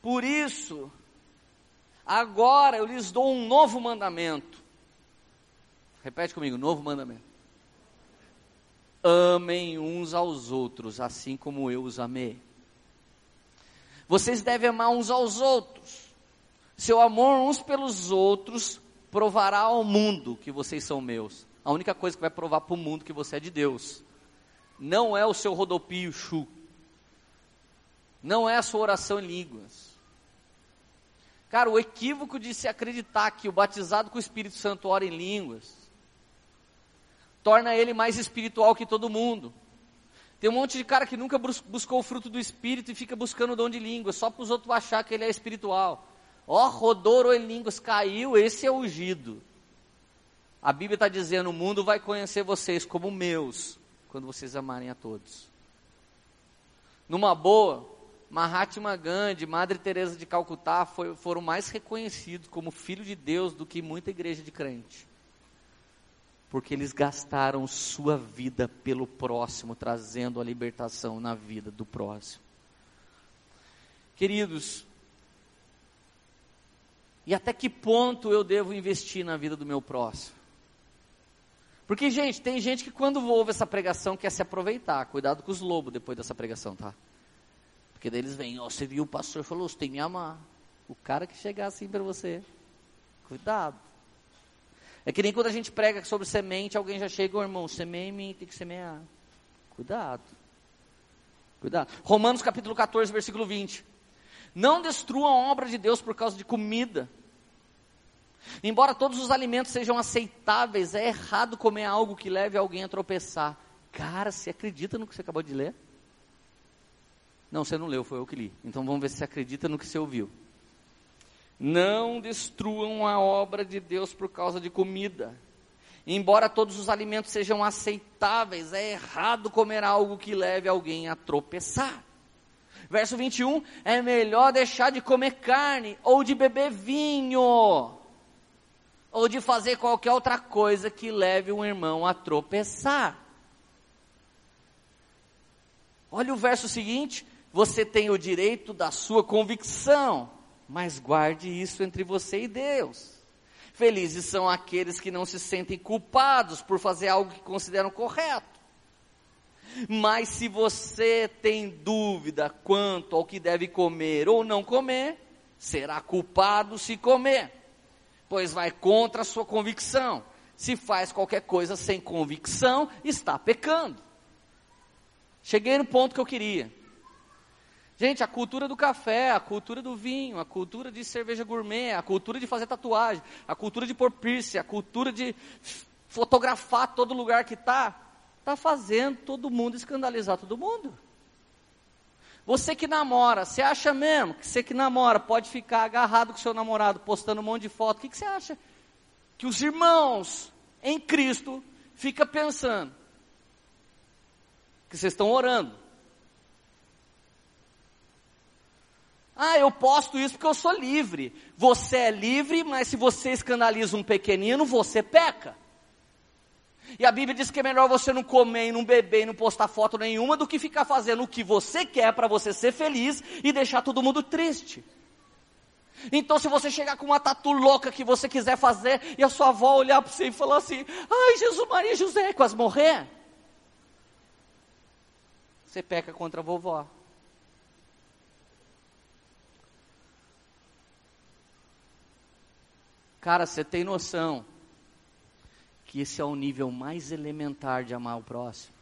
Por isso, agora eu lhes dou um novo mandamento. Repete comigo, novo mandamento. Amem uns aos outros, assim como eu os amei. Vocês devem amar uns aos outros. Seu amor uns pelos outros provará ao mundo que vocês são meus. A única coisa que vai provar para o mundo que você é de Deus. Não é o seu rodopio chu. Não é a sua oração em línguas. Cara, o equívoco de se acreditar que o batizado com o Espírito Santo ora em línguas torna ele mais espiritual que todo mundo. Tem um monte de cara que nunca buscou o fruto do Espírito e fica buscando o dom de línguas, só para os outros achar que ele é espiritual. Ó, oh, rodoro em línguas, caiu, esse é ungido. A Bíblia está dizendo: o mundo vai conhecer vocês como meus, quando vocês amarem a todos. Numa boa, Mahatma Gandhi, Madre Teresa de Calcutá foi, foram mais reconhecidos como filho de Deus do que muita igreja de crente. Porque eles gastaram sua vida pelo próximo, trazendo a libertação na vida do próximo. Queridos, e até que ponto eu devo investir na vida do meu próximo? Porque, gente, tem gente que quando ouve essa pregação quer se aproveitar. Cuidado com os lobos depois dessa pregação, tá? Porque daí eles vêm, ó, oh, você viu o pastor falou, você tem que me amar. O cara que chegar assim para você, cuidado. É que nem quando a gente prega sobre semente, alguém já chega, oh, irmão, semeie tem que semear. Cuidado. Cuidado. Romanos capítulo 14, versículo 20. Não destruam a obra de Deus por causa de comida. Embora todos os alimentos sejam aceitáveis, é errado comer algo que leve alguém a tropeçar. Cara, você acredita no que você acabou de ler? Não, você não leu, foi eu que li. Então vamos ver se você acredita no que você ouviu. Não destruam a obra de Deus por causa de comida. Embora todos os alimentos sejam aceitáveis, é errado comer algo que leve alguém a tropeçar. Verso 21, é melhor deixar de comer carne ou de beber vinho, ou de fazer qualquer outra coisa que leve um irmão a tropeçar. Olha o verso seguinte: você tem o direito da sua convicção, mas guarde isso entre você e Deus. Felizes são aqueles que não se sentem culpados por fazer algo que consideram correto. Mas se você tem dúvida quanto ao que deve comer ou não comer, será culpado se comer, pois vai contra a sua convicção. Se faz qualquer coisa sem convicção, está pecando. Cheguei no ponto que eu queria. Gente, a cultura do café, a cultura do vinho, a cultura de cerveja gourmet, a cultura de fazer tatuagem, a cultura de pôr piercing, a cultura de fotografar todo lugar que está, está fazendo todo mundo escandalizar todo mundo. Você que namora, você acha mesmo que você que namora pode ficar agarrado com seu namorado, postando um monte de foto? O que, que você acha? Que os irmãos em Cristo ficam pensando que vocês estão orando. Ah, eu posto isso porque eu sou livre. Você é livre, mas se você escandaliza um pequenino, você peca. E a Bíblia diz que é melhor você não comer não beber não postar foto nenhuma do que ficar fazendo o que você quer para você ser feliz e deixar todo mundo triste. Então, se você chegar com uma tatu louca que você quiser fazer e a sua avó olhar para você e falar assim: Ai, Jesus, Maria, José, quase morrer. Você peca contra a vovó. Cara, você tem noção que esse é o nível mais elementar de amar o próximo.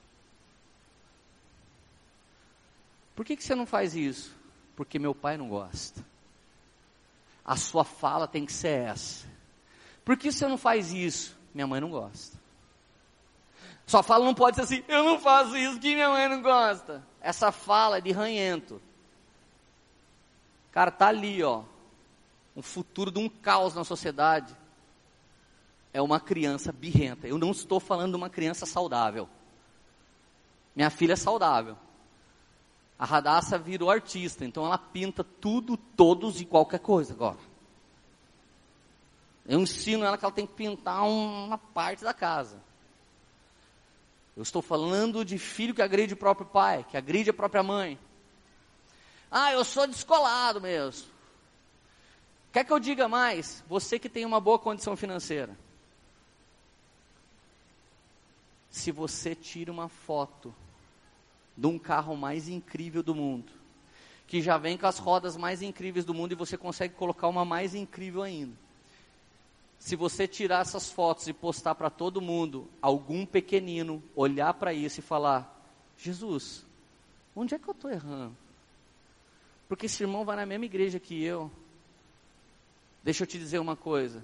Por que, que você não faz isso? Porque meu pai não gosta. A sua fala tem que ser essa. Por que você não faz isso? Minha mãe não gosta. Sua fala não pode ser assim, eu não faço isso que minha mãe não gosta. Essa fala é de ranhento. Cara, tá ali, ó. Um futuro de um caos na sociedade é uma criança birrenta. Eu não estou falando de uma criança saudável. Minha filha é saudável. A Radassa virou artista, então ela pinta tudo, todos e qualquer coisa agora. Eu ensino ela que ela tem que pintar uma parte da casa. Eu estou falando de filho que agride o próprio pai, que agride a própria mãe. Ah, eu sou descolado mesmo. Quer que eu diga mais? Você que tem uma boa condição financeira. Se você tira uma foto de um carro mais incrível do mundo, que já vem com as rodas mais incríveis do mundo e você consegue colocar uma mais incrível ainda. Se você tirar essas fotos e postar para todo mundo, algum pequenino olhar para isso e falar: Jesus, onde é que eu estou errando? Porque esse irmão vai na mesma igreja que eu. Deixa eu te dizer uma coisa.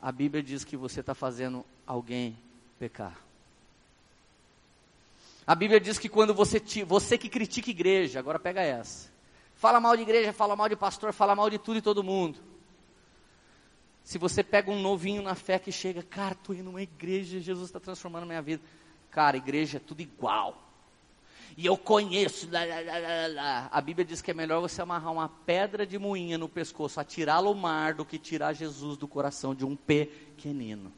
A Bíblia diz que você está fazendo alguém pecar. A Bíblia diz que quando você, te, você que critica igreja, agora pega essa. Fala mal de igreja, fala mal de pastor, fala mal de tudo e todo mundo. Se você pega um novinho na fé que chega, cara, estou indo numa igreja, Jesus está transformando a minha vida. Cara, igreja é tudo igual. E eu conheço. Lá, lá, lá, a Bíblia diz que é melhor você amarrar uma pedra de moinha no pescoço, atirá-lo ao mar, do que tirar Jesus do coração de um pequenino.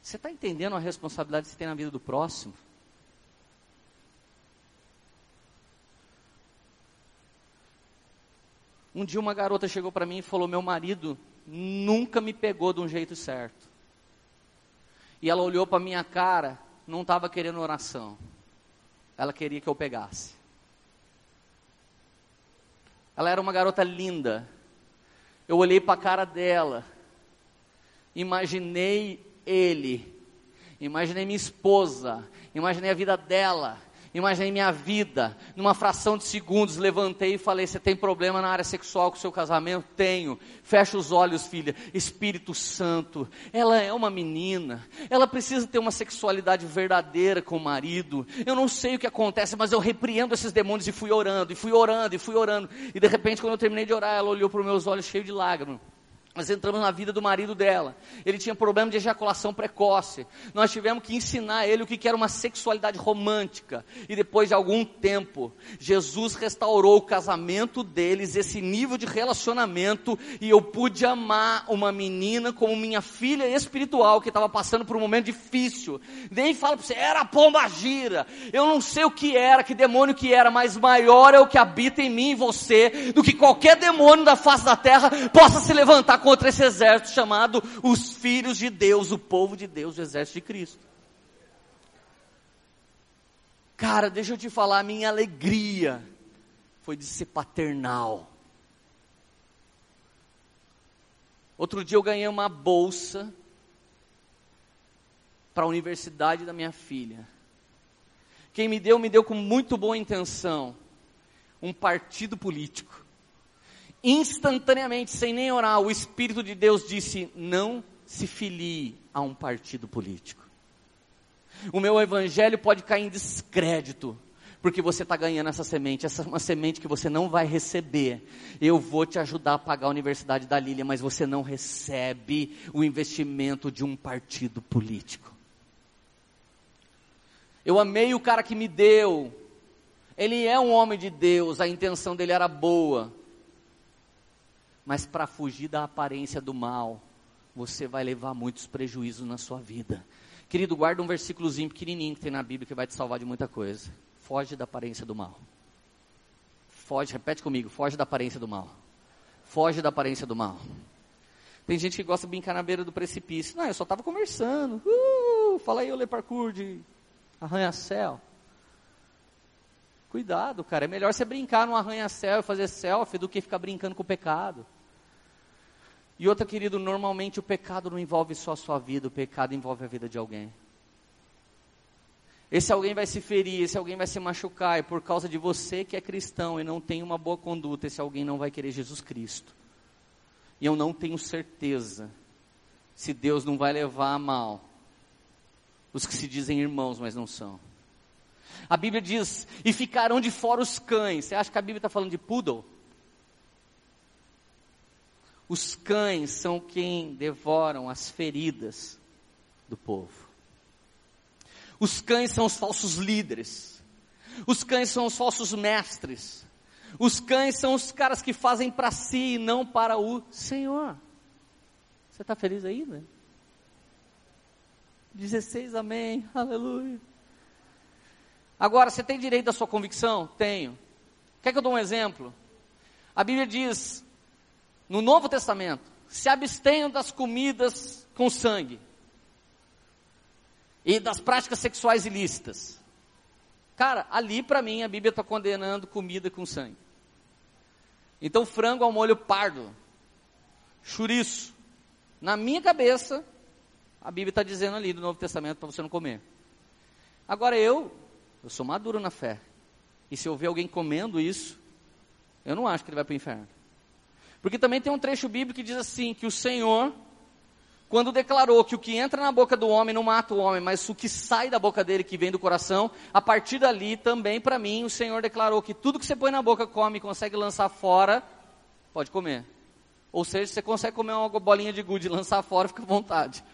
Você está entendendo a responsabilidade que você tem na vida do próximo? Um dia uma garota chegou para mim e falou: Meu marido nunca me pegou de um jeito certo. E ela olhou para minha cara, não estava querendo oração. Ela queria que eu pegasse. Ela era uma garota linda. Eu olhei para a cara dela, imaginei ele, imaginei minha esposa, imaginei a vida dela, Imaginei minha vida, numa fração de segundos, levantei e falei: Você tem problema na área sexual com o seu casamento? Tenho. Fecha os olhos, filha. Espírito Santo. Ela é uma menina. Ela precisa ter uma sexualidade verdadeira com o marido. Eu não sei o que acontece, mas eu repreendo esses demônios e fui orando, e fui orando, e fui orando. E de repente, quando eu terminei de orar, ela olhou para os meus olhos cheios de lágrimas. Nós entramos na vida do marido dela. Ele tinha problema de ejaculação precoce. Nós tivemos que ensinar ele o que era uma sexualidade romântica. E depois de algum tempo, Jesus restaurou o casamento deles, esse nível de relacionamento. E eu pude amar uma menina como minha filha espiritual que estava passando por um momento difícil. Nem falo para você, era pomba gira. Eu não sei o que era, que demônio que era, mas maior é o que habita em mim e você do que qualquer demônio da face da terra possa se levantar contra esse exército chamado os filhos de Deus, o povo de Deus, o exército de Cristo. Cara, deixa eu te falar, a minha alegria foi de ser paternal. Outro dia eu ganhei uma bolsa para a universidade da minha filha. Quem me deu, me deu com muito boa intenção. Um partido político instantaneamente, sem nem orar, o Espírito de Deus disse: não se filie a um partido político. O meu evangelho pode cair em descrédito, porque você está ganhando essa semente, essa é uma semente que você não vai receber. Eu vou te ajudar a pagar a Universidade da Lília, mas você não recebe o investimento de um partido político. Eu amei o cara que me deu, ele é um homem de Deus, a intenção dele era boa, mas para fugir da aparência do mal, você vai levar muitos prejuízos na sua vida. Querido, guarda um versículozinho pequenininho que tem na Bíblia que vai te salvar de muita coisa. Foge da aparência do mal. Foge, repete comigo, foge da aparência do mal. Foge da aparência do mal. Tem gente que gosta de brincar na beira do precipício. Não, eu só estava conversando. Uh, fala aí, o parkour de arranha-céu. Cuidado, cara. É melhor você brincar no arranha-céu e fazer selfie do que ficar brincando com o pecado. E outra, querido, normalmente o pecado não envolve só a sua vida, o pecado envolve a vida de alguém. Esse alguém vai se ferir, esse alguém vai se machucar, e por causa de você que é cristão e não tem uma boa conduta, esse alguém não vai querer Jesus Cristo. E eu não tenho certeza se Deus não vai levar a mal os que se dizem irmãos, mas não são. A Bíblia diz: e ficarão de fora os cães. Você acha que a Bíblia está falando de poodle? Os cães são quem devoram as feridas do povo. Os cães são os falsos líderes. Os cães são os falsos mestres. Os cães são os caras que fazem para si e não para o Senhor. Você está feliz ainda? 16, amém, aleluia. Agora, você tem direito à sua convicção? Tenho. Quer que eu dou um exemplo? A Bíblia diz: no Novo Testamento, se abstenham das comidas com sangue e das práticas sexuais ilícitas. Cara, ali para mim a Bíblia está condenando comida com sangue. Então, frango ao molho pardo, chouriço. Na minha cabeça, a Bíblia está dizendo ali no Novo Testamento para você não comer. Agora eu, eu sou maduro na fé. E se eu ver alguém comendo isso, eu não acho que ele vai para o inferno. Porque também tem um trecho bíblico que diz assim: que o Senhor, quando declarou que o que entra na boca do homem não mata o homem, mas o que sai da boca dele, que vem do coração, a partir dali também para mim o Senhor declarou que tudo que você põe na boca come e consegue lançar fora, pode comer. Ou seja, você consegue comer uma bolinha de gude lançar fora, fica à vontade.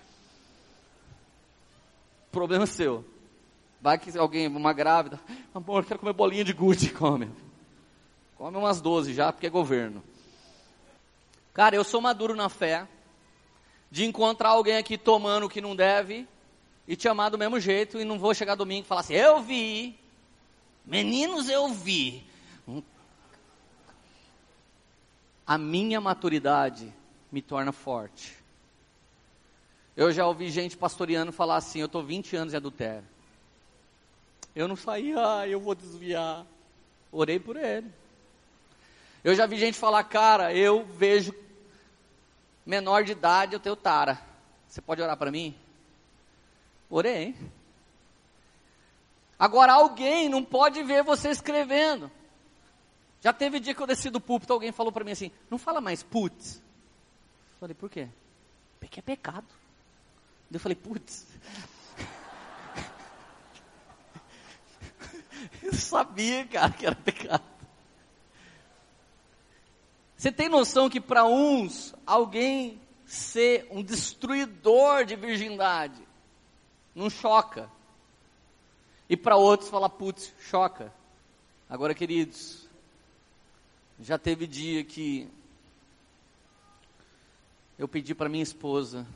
Problema seu. Vai que alguém, uma grávida, amor, quero comer bolinha de gude, come. Come umas 12 já, porque é governo. Cara, eu sou maduro na fé de encontrar alguém aqui tomando o que não deve e te amar do mesmo jeito e não vou chegar domingo e falar assim, eu vi, meninos eu vi. A minha maturidade me torna forte. Eu já ouvi gente pastoreando falar assim, eu estou 20 anos em adultério. Eu não saí, ah, eu vou desviar. Orei por ele. Eu já vi gente falar, cara, eu vejo menor de idade, eu tenho tara. Você pode orar para mim? Orei. Agora, alguém não pode ver você escrevendo. Já teve dia que eu desci do púlpito, alguém falou para mim assim: não fala mais putz. Falei, por quê? Porque é pecado. Eu falei, putz. Eu sabia, cara, que era pecado. Você tem noção que para uns, alguém ser um destruidor de virgindade não choca. E para outros falar, putz, choca. Agora, queridos, já teve dia que eu pedi para minha esposa,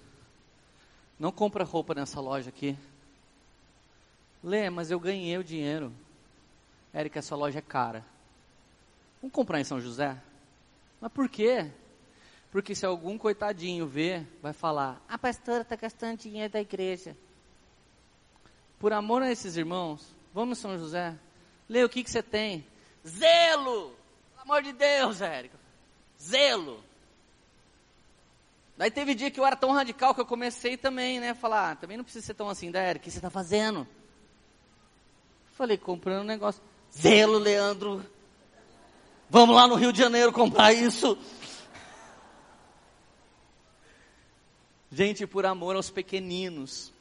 não compra roupa nessa loja aqui. Lê, mas eu ganhei o dinheiro. Érica, essa loja é cara. Vamos comprar em São José? Mas por quê? Porque se algum coitadinho ver, vai falar: a pastora está gastando dinheiro da igreja. Por amor a esses irmãos, vamos São José. Lê o que, que você tem. Zelo! Pelo amor de Deus, Érica. Zelo. Daí teve dia que eu era tão radical que eu comecei também, né? Falar, ah, também não precisa ser tão assim, da Érica, o que você está fazendo? Falei, comprando um negócio. Zelo, Leandro. Vamos lá no Rio de Janeiro comprar isso. Gente, por amor aos pequeninos,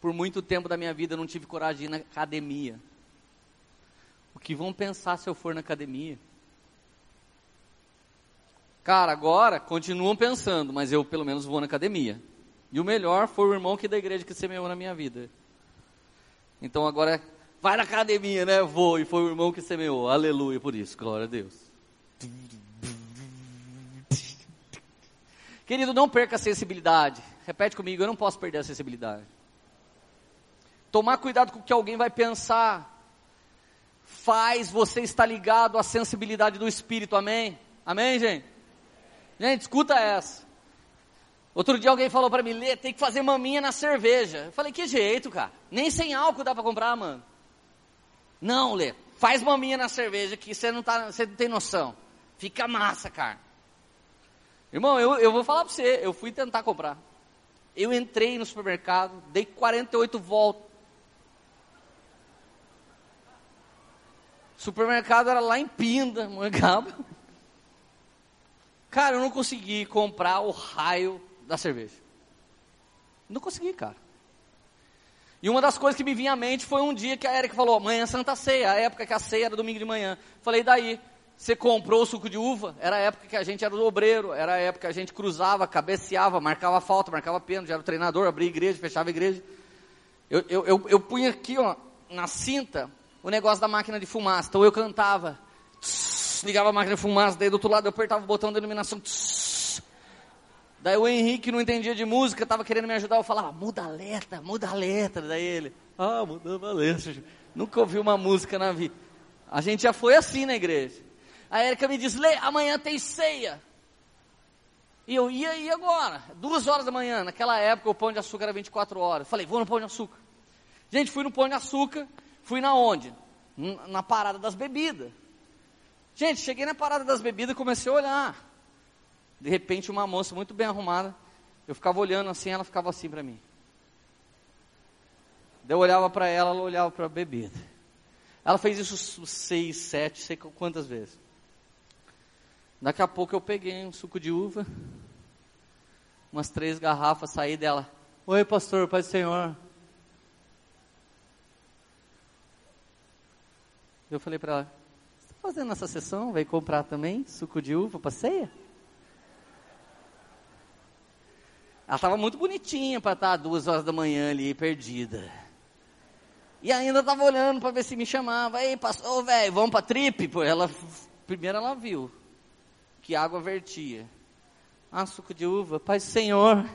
por muito tempo da minha vida eu não tive coragem de ir na academia. O que vão pensar se eu for na academia? Cara, agora continuam pensando, mas eu pelo menos vou na academia. E o melhor foi o irmão que da igreja que semeou na minha vida. Então agora vai na academia, né? Vou. E foi o irmão que semeou. Aleluia por isso. Glória a Deus. Querido, não perca a sensibilidade. Repete comigo, eu não posso perder a sensibilidade. Tomar cuidado com o que alguém vai pensar. Faz você estar ligado à sensibilidade do Espírito. Amém? Amém, gente? Gente, escuta essa. Outro dia alguém falou para mim, Lê, tem que fazer maminha na cerveja. Eu falei, que jeito, cara? Nem sem álcool dá para comprar, mano. Não, Lê, faz maminha na cerveja que você não, tá, você não tem noção. Fica massa, cara. Irmão, eu, eu vou falar para você, eu fui tentar comprar. Eu entrei no supermercado, dei 48 voltas. Supermercado era lá em Pinda, Mangaba. Cara, eu não consegui comprar o raio da cerveja. Não consegui, cara. E uma das coisas que me vinha à mente foi um dia que a Erika falou, amanhã é Santa Ceia, a época que a ceia era domingo de manhã. Falei, daí, você comprou o suco de uva? Era a época que a gente era o obreiro, era a época que a gente cruzava, cabeceava, marcava falta, marcava pênalti, era o treinador, abria igreja, fechava igreja. Eu, eu, eu, eu punha aqui, ó, na cinta, o negócio da máquina de fumaça. Então eu cantava, tss, ligava a máquina de fumaça, daí do outro lado eu apertava o botão de iluminação, tss, Daí o Henrique não entendia de música, estava querendo me ajudar, eu falava, muda a letra, muda a letra. Daí ele, ah, mudando a letra. Nunca ouvi uma música na vida. A gente já foi assim na igreja. A Erika me disse, Lê, amanhã tem ceia. E eu ia e agora, duas horas da manhã, naquela época o pão de açúcar era 24 horas. Falei, vou no pão de açúcar. Gente, fui no pão de açúcar, fui na onde? Na parada das bebidas. Gente, cheguei na parada das bebidas e comecei a olhar. De repente, uma moça muito bem arrumada, eu ficava olhando assim, ela ficava assim para mim. Eu olhava para ela, ela olhava para a bebida. Ela fez isso seis, sete, sei quantas vezes. Daqui a pouco eu peguei um suco de uva, umas três garrafas, saí dela. Oi, pastor, Pai do Senhor. Eu falei para ela, você está fazendo essa sessão? Vai comprar também suco de uva para ceia? Ela estava muito bonitinha para estar duas horas da manhã ali, perdida. E ainda tava olhando para ver se me chamava. Aí, passou, velho, vamos pra trip? Ela, primeiro ela viu que água vertia. Ah, suco de uva, Pai do Senhor.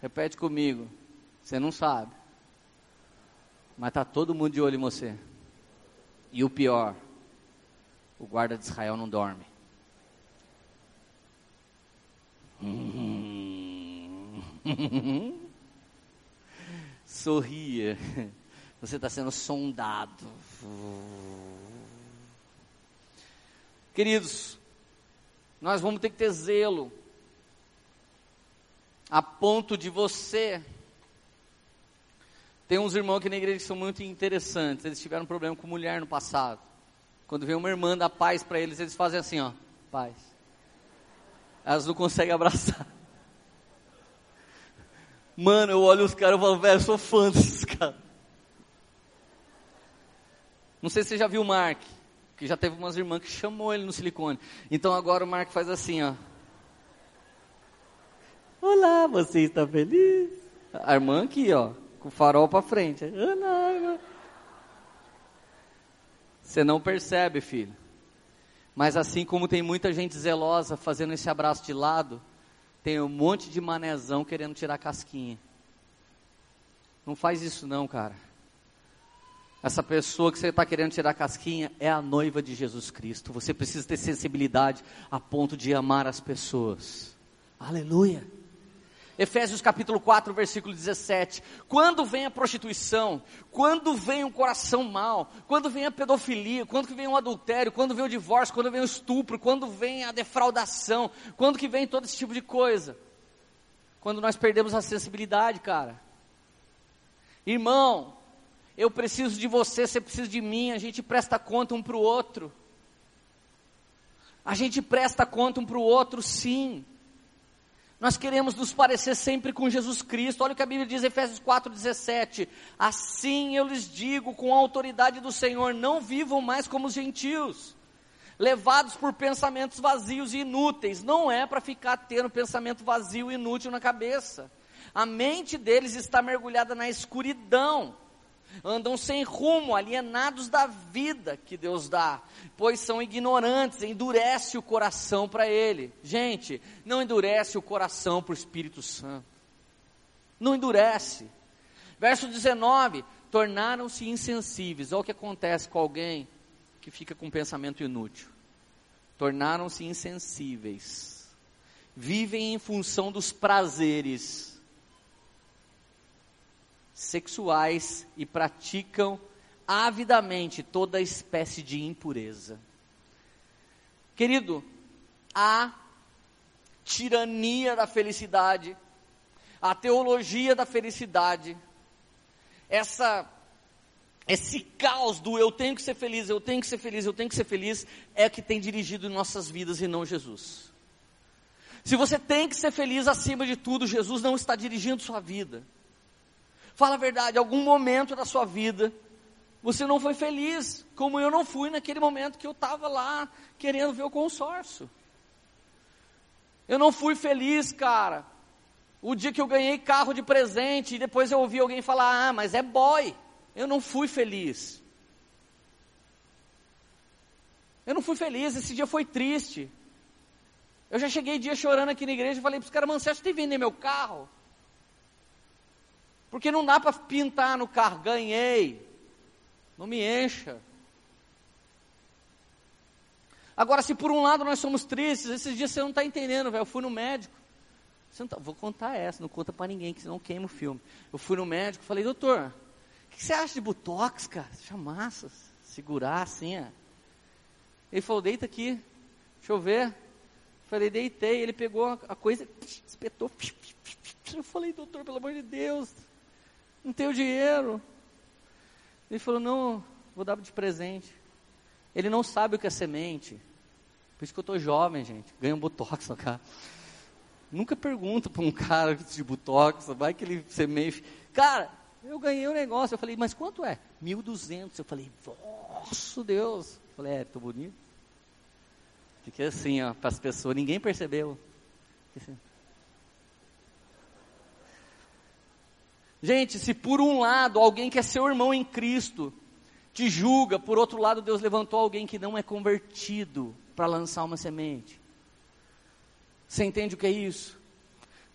Repete comigo. Você não sabe. Mas tá todo mundo de olho em você. E o pior, o guarda de Israel não dorme. Sorria. Você está sendo sondado. Queridos, nós vamos ter que ter zelo a ponto de você. Tem uns irmãos aqui na igreja que são muito interessantes. Eles tiveram um problema com mulher no passado. Quando vem uma irmã dar paz para eles, eles fazem assim, ó, paz. Elas não conseguem abraçar. Mano, eu olho os caras e falo, velho, eu sou fã desses caras. Não sei se você já viu o Mark, que já teve umas irmãs que chamou ele no silicone. Então agora o Mark faz assim, ó. Olá, você está feliz? A irmã aqui, ó, com o farol para frente. Olá, irmã. Você não percebe, filho. Mas assim como tem muita gente zelosa fazendo esse abraço de lado, tem um monte de manezão querendo tirar casquinha. Não faz isso não, cara. Essa pessoa que você está querendo tirar casquinha é a noiva de Jesus Cristo. Você precisa ter sensibilidade a ponto de amar as pessoas. Aleluia. Efésios capítulo 4, versículo 17. Quando vem a prostituição, quando vem um coração mau, quando vem a pedofilia, quando vem o adultério, quando vem o divórcio, quando vem o estupro, quando vem a defraudação, quando que vem todo esse tipo de coisa? Quando nós perdemos a sensibilidade, cara. Irmão, eu preciso de você, você precisa de mim, a gente presta conta um para o outro. A gente presta conta um para o outro, sim. Nós queremos nos parecer sempre com Jesus Cristo. Olha o que a Bíblia diz em Efésios 4,17. Assim eu lhes digo, com a autoridade do Senhor, não vivam mais como os gentios, levados por pensamentos vazios e inúteis. Não é para ficar tendo pensamento vazio e inútil na cabeça. A mente deles está mergulhada na escuridão andam sem rumo, alienados da vida que Deus dá, pois são ignorantes, endurece o coração para Ele. Gente, não endurece o coração para o Espírito Santo, não endurece. Verso 19: tornaram-se insensíveis. Olha o que acontece com alguém que fica com um pensamento inútil. Tornaram-se insensíveis, vivem em função dos prazeres sexuais e praticam avidamente toda espécie de impureza. Querido, a tirania da felicidade, a teologia da felicidade, essa esse caos do eu tenho que ser feliz, eu tenho que ser feliz, eu tenho que ser feliz, é que tem dirigido nossas vidas e não Jesus. Se você tem que ser feliz acima de tudo, Jesus não está dirigindo sua vida. Fala a verdade, algum momento da sua vida você não foi feliz, como eu não fui naquele momento que eu estava lá querendo ver o consórcio. Eu não fui feliz, cara. O dia que eu ganhei carro de presente e depois eu ouvi alguém falar: "Ah, mas é boy". Eu não fui feliz. Eu não fui feliz, esse dia foi triste. Eu já cheguei dia chorando aqui na igreja e falei para os caras, mano, você acha que tem que vender meu carro? Porque não dá para pintar no carro, ganhei. Não me encha. Agora, se por um lado nós somos tristes, esses dias você não está entendendo, velho. Eu fui no médico. Tá, vou contar essa, não conta para ninguém, que senão queima o filme. Eu fui no médico falei, doutor, o que você acha de botox, cara? Deixa massa, segurar assim, ó. Ele falou, deita aqui, deixa eu ver. Falei, deitei, ele pegou a coisa, espetou. Eu falei, doutor, pelo amor de Deus, não tenho dinheiro. Ele falou, não, vou dar de presente. Ele não sabe o que é semente. Por isso que eu estou jovem, gente. Ganho um botox cara. Nunca pergunto para um cara de botox, vai que ele semente. Cara, eu ganhei o um negócio. Eu falei, mas quanto é? 1.200. Eu falei, nossa Deus. Eu falei, é, tô bonito. Fiquei assim, ó, para as pessoas. Ninguém percebeu. Assim. Gente, se por um lado alguém que é seu irmão em Cristo te julga, por outro lado Deus levantou alguém que não é convertido para lançar uma semente. Você entende o que é isso?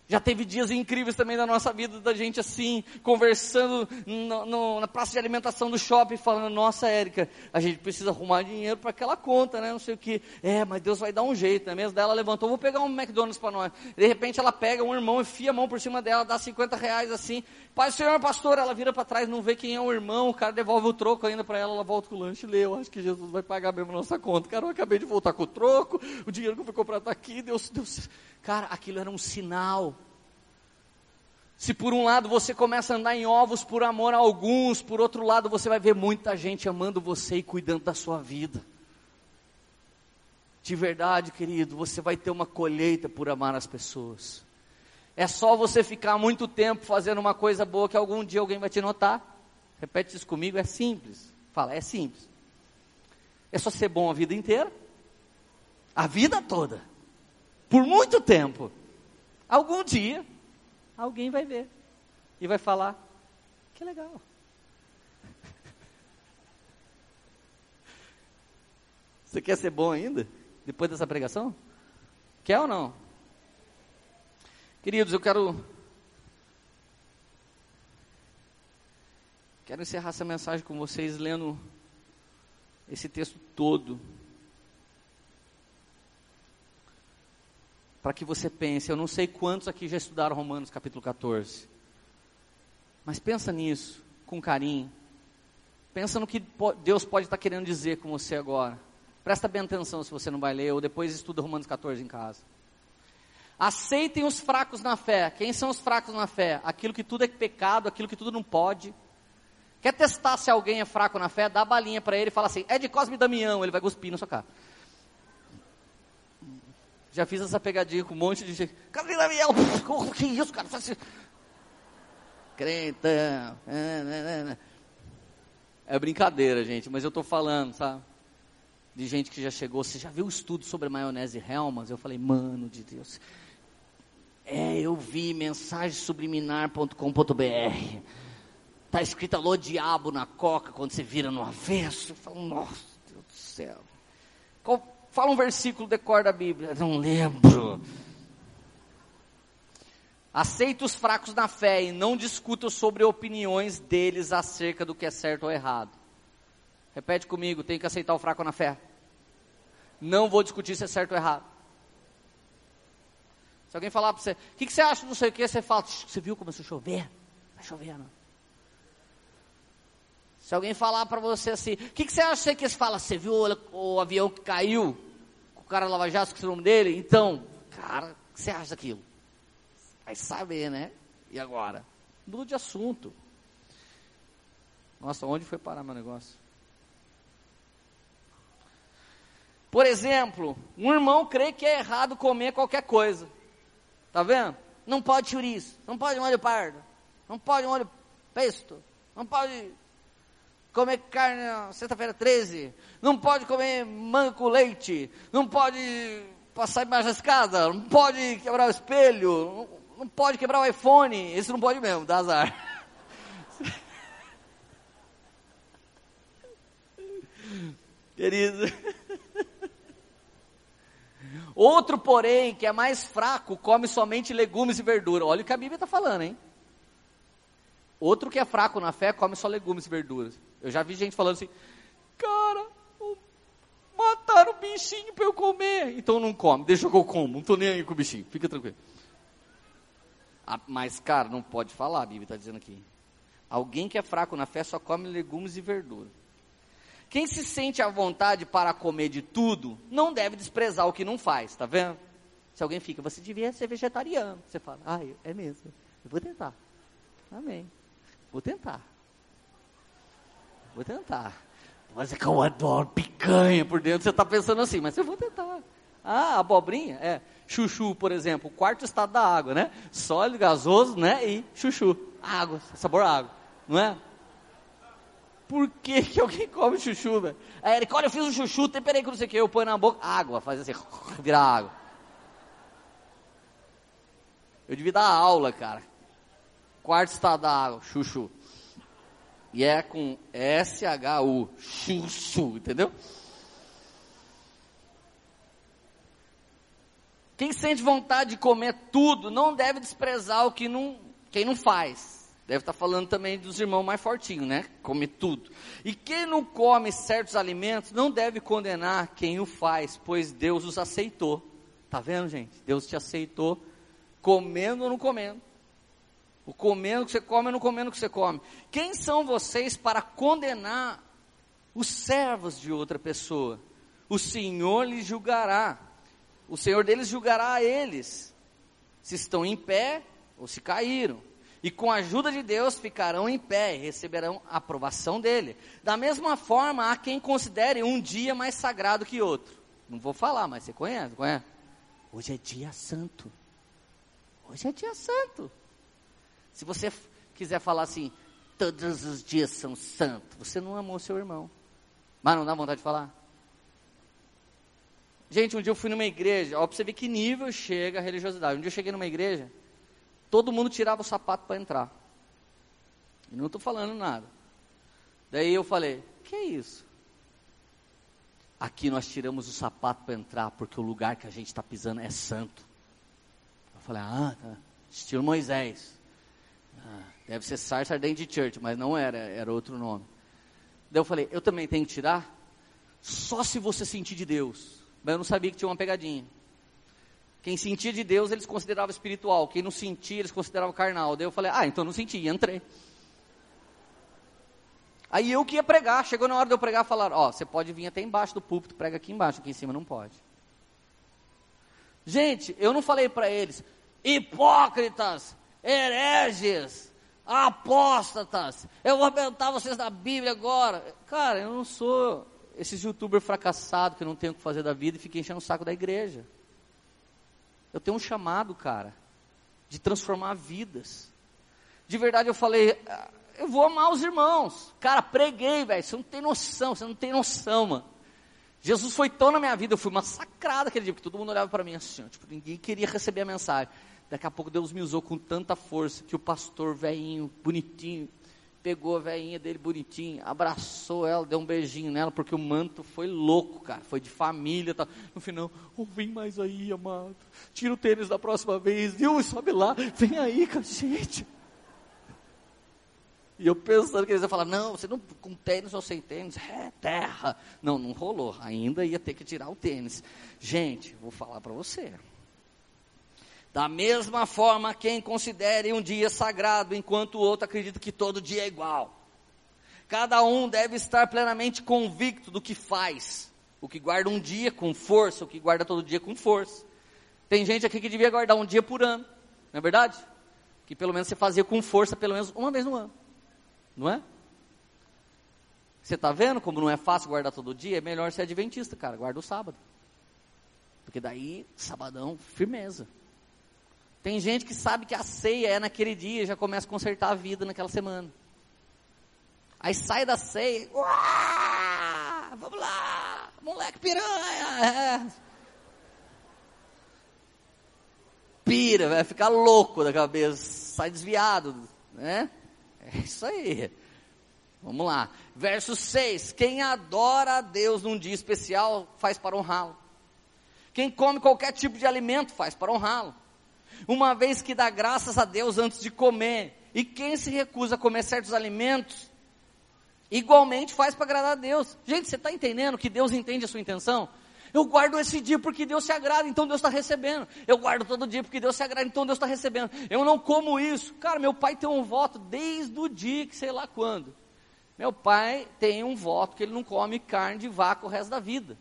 Já teve dias incríveis também da nossa vida, da gente assim, conversando no, no, na praça de alimentação do shopping, falando, nossa Érica, a gente precisa arrumar dinheiro para aquela conta, né? Não sei o que. É, mas Deus vai dar um jeito, né? Mesmo dela levantou, vou pegar um McDonald's para nós. De repente ela pega um irmão, enfia a mão por cima dela, dá 50 reais assim. Pai, senhor pastor, ela vira para trás, não vê quem é o irmão, o cara devolve o troco ainda para ela, ela volta com o lanche e lê. Eu acho que Jesus vai pagar mesmo a nossa conta. Cara, eu acabei de voltar com o troco, o dinheiro que eu fui comprar está aqui, Deus, Deus. Cara, aquilo era um sinal se por um lado você começa a andar em ovos por amor a alguns, por outro lado você vai ver muita gente amando você e cuidando da sua vida. De verdade, querido, você vai ter uma colheita por amar as pessoas. É só você ficar muito tempo fazendo uma coisa boa que algum dia alguém vai te notar. Repete isso comigo, é simples. Fala, é simples. É só ser bom a vida inteira. A vida toda. Por muito tempo. Algum dia alguém vai ver e vai falar: que legal. Você quer ser bom ainda? Depois dessa pregação? Quer ou não? Queridos, eu quero. Quero encerrar essa mensagem com vocês lendo esse texto todo. Para que você pense. Eu não sei quantos aqui já estudaram Romanos capítulo 14. Mas pensa nisso com carinho. Pensa no que Deus pode estar querendo dizer com você agora. Presta bem atenção se você não vai ler, ou depois estuda Romanos 14 em casa. Aceitem os fracos na fé. Quem são os fracos na fé? Aquilo que tudo é pecado, aquilo que tudo não pode. Quer testar se alguém é fraco na fé? Dá a balinha para ele e fala assim: é de Cosme Damião. Ele vai cuspir na sua cara. Já fiz essa pegadinha com um monte de gente. Cadê Daniel? Que isso, cara? Assim. Crentão. É, é, é, é brincadeira, gente, mas eu estou falando, sabe? De gente que já chegou. Você já viu o estudo sobre maionese Helmas? Eu falei, mano de Deus. É, eu vi mensagensubliminar.com.br. Tá escrito alô diabo na coca quando você vira no avesso. Eu falo, nossa, Deus do céu. Qual Fala um versículo, decor da Bíblia. Não lembro. Aceita os fracos na fé e não discuta sobre opiniões deles acerca do que é certo ou errado. Repete comigo, tem que aceitar o fraco na fé. Não vou discutir se é certo ou errado. Se alguém falar para você, o que, que, você acha, não sei o que, você fala, você viu começou a chover? Vai chover, não. Se alguém falar para você assim, o que, que, você acha que eles falam? Você viu o, o avião que caiu? Cara Lava Jato, que é o nome dele. Então, cara, o que você acha daquilo? Vai saber, né? E agora? Muda de assunto. Nossa, onde foi parar meu negócio? Por exemplo, um irmão crê que é errado comer qualquer coisa. Tá vendo? Não pode chouriço, não pode molho pardo, não pode molho pesto, não pode comer carne sexta-feira 13, não pode comer manga com leite, não pode passar embaixo da escada, não pode quebrar o espelho, não, pode quebrar o iPhone, esse não pode mesmo, dá azar. Querido. Outro, porém, que é mais fraco, come somente legumes e verdura. Olha o que a Bíblia está falando, hein? Outro que é fraco na fé, come só legumes e verduras. Eu já vi gente falando assim, cara, mataram o bichinho para eu comer. Então não come, deixa que eu como, não estou nem aí com o bichinho, fica tranquilo. Ah, mas, cara, não pode falar, a Bíblia está dizendo aqui. Alguém que é fraco na fé só come legumes e verduras. Quem se sente à vontade para comer de tudo, não deve desprezar o que não faz, tá vendo? Se alguém fica, você devia ser vegetariano. Você fala, ah, é mesmo, eu vou tentar. Amém. Vou tentar. Vou tentar. Mas é que eu adoro picanha por dentro. Você está pensando assim, mas eu vou tentar. Ah, abobrinha? É. Chuchu, por exemplo, quarto estado da água, né? Sólido, gasoso, né? E chuchu. Água, sabor água, não é? Por que, que alguém come chuchu, velho? Aí ele, olha, eu fiz um chuchu, temperei com não sei o que, eu ponho na boca, água, faz assim, virar água. Eu devia dar aula, cara quarto estado da água, chuchu. E é com S-H-U, chuchu, entendeu? Quem sente vontade de comer tudo não deve desprezar o que não, quem não faz. Deve estar falando também dos irmãos mais fortinhos, né? Come tudo. E quem não come certos alimentos não deve condenar quem o faz, pois Deus os aceitou. Tá vendo, gente? Deus te aceitou comendo ou não comendo. O comendo que você come ou não comendo que você come. Quem são vocês para condenar os servos de outra pessoa? O Senhor lhes julgará. O Senhor deles julgará a eles, se estão em pé ou se caíram e com a ajuda de Deus ficarão em pé e receberão a aprovação dele. Da mesma forma, há quem considere um dia mais sagrado que outro. Não vou falar, mas você conhece, conhece? Hoje é dia santo. Hoje é dia santo. Se você quiser falar assim, todos os dias são santos, você não amou seu irmão. Mas não dá vontade de falar? Gente, um dia eu fui numa igreja, ó, pra você ver que nível chega a religiosidade. Um dia eu cheguei numa igreja, todo mundo tirava o sapato para entrar. E não estou falando nada. Daí eu falei, que é isso? Aqui nós tiramos o sapato para entrar, porque o lugar que a gente está pisando é santo. Eu falei, ah, tá. estilo Moisés. Ah, deve ser Sarsa Ardente Church, mas não era, era outro nome. Daí eu falei, eu também tenho que tirar? Só se você sentir de Deus. Mas eu não sabia que tinha uma pegadinha. Quem sentia de Deus, eles consideravam espiritual. Quem não sentia, eles consideravam carnal. Daí eu falei, ah, então não senti, e entrei. Aí eu que ia pregar, chegou na hora de eu pregar, falaram, ó, oh, você pode vir até embaixo do púlpito, prega aqui embaixo, aqui em cima não pode. Gente, eu não falei para eles, hipócritas, hereges, apóstatas, eu vou abentar vocês da Bíblia agora. Cara, eu não sou esses youtubers fracassados que não tem o que fazer da vida e fica enchendo o saco da igreja. Eu tenho um chamado, cara, de transformar vidas. De verdade eu falei, ah, eu vou amar os irmãos. Cara, preguei, velho. Você não tem noção, você não tem noção, mano. Jesus foi tão na minha vida, eu fui massacrado aquele dia, porque todo mundo olhava para mim assim, tipo, ninguém queria receber a mensagem. Daqui a pouco Deus me usou com tanta força que o pastor velhinho, bonitinho, pegou a veinha dele bonitinho, abraçou ela, deu um beijinho nela, porque o manto foi louco, cara, foi de família. Tá. No final, oh, vem mais aí, amado, tira o tênis da próxima vez, viu? Sobe lá, vem aí com a gente. E eu pensando que eles iam falar, não, você não, com tênis ou sem tênis, é terra. Não, não rolou, ainda ia ter que tirar o tênis. Gente, vou falar para você. Da mesma forma, quem considere um dia sagrado, enquanto o outro acredita que todo dia é igual. Cada um deve estar plenamente convicto do que faz. O que guarda um dia com força, o que guarda todo dia com força. Tem gente aqui que devia guardar um dia por ano, não é verdade? Que pelo menos você fazia com força, pelo menos uma vez no ano. Não é? Você está vendo como não é fácil guardar todo dia? É melhor ser adventista, cara. Guarda o sábado. Porque daí, sabadão, firmeza. Tem gente que sabe que a ceia é naquele dia já começa a consertar a vida naquela semana. Aí sai da ceia, vamos lá, moleque piranha. Pira, vai ficar louco da cabeça, sai desviado, né? É isso aí. Vamos lá. Verso 6: Quem adora a Deus num dia especial faz para honrá-lo. Quem come qualquer tipo de alimento faz para honrá-lo uma vez que dá graças a Deus antes de comer. E quem se recusa a comer certos alimentos, igualmente faz para agradar a Deus. Gente, você está entendendo que Deus entende a sua intenção? Eu guardo esse dia porque Deus se agrada, então Deus está recebendo. Eu guardo todo dia porque Deus se agrada, então Deus está recebendo. Eu não como isso. Cara, meu pai tem um voto desde o dia que sei lá quando. Meu pai tem um voto que ele não come carne de vaca o resto da vida.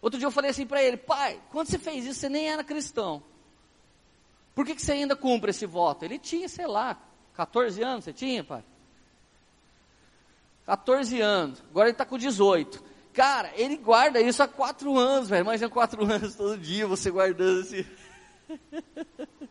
Outro dia eu falei assim para ele, pai, quando você fez isso, você nem era cristão. Por que, que você ainda cumpre esse voto? Ele tinha, sei lá, 14 anos, você tinha, pai? 14 anos, agora ele está com 18. Cara, ele guarda isso há 4 anos, velho. Imagina 4 anos todo dia você guardando esse.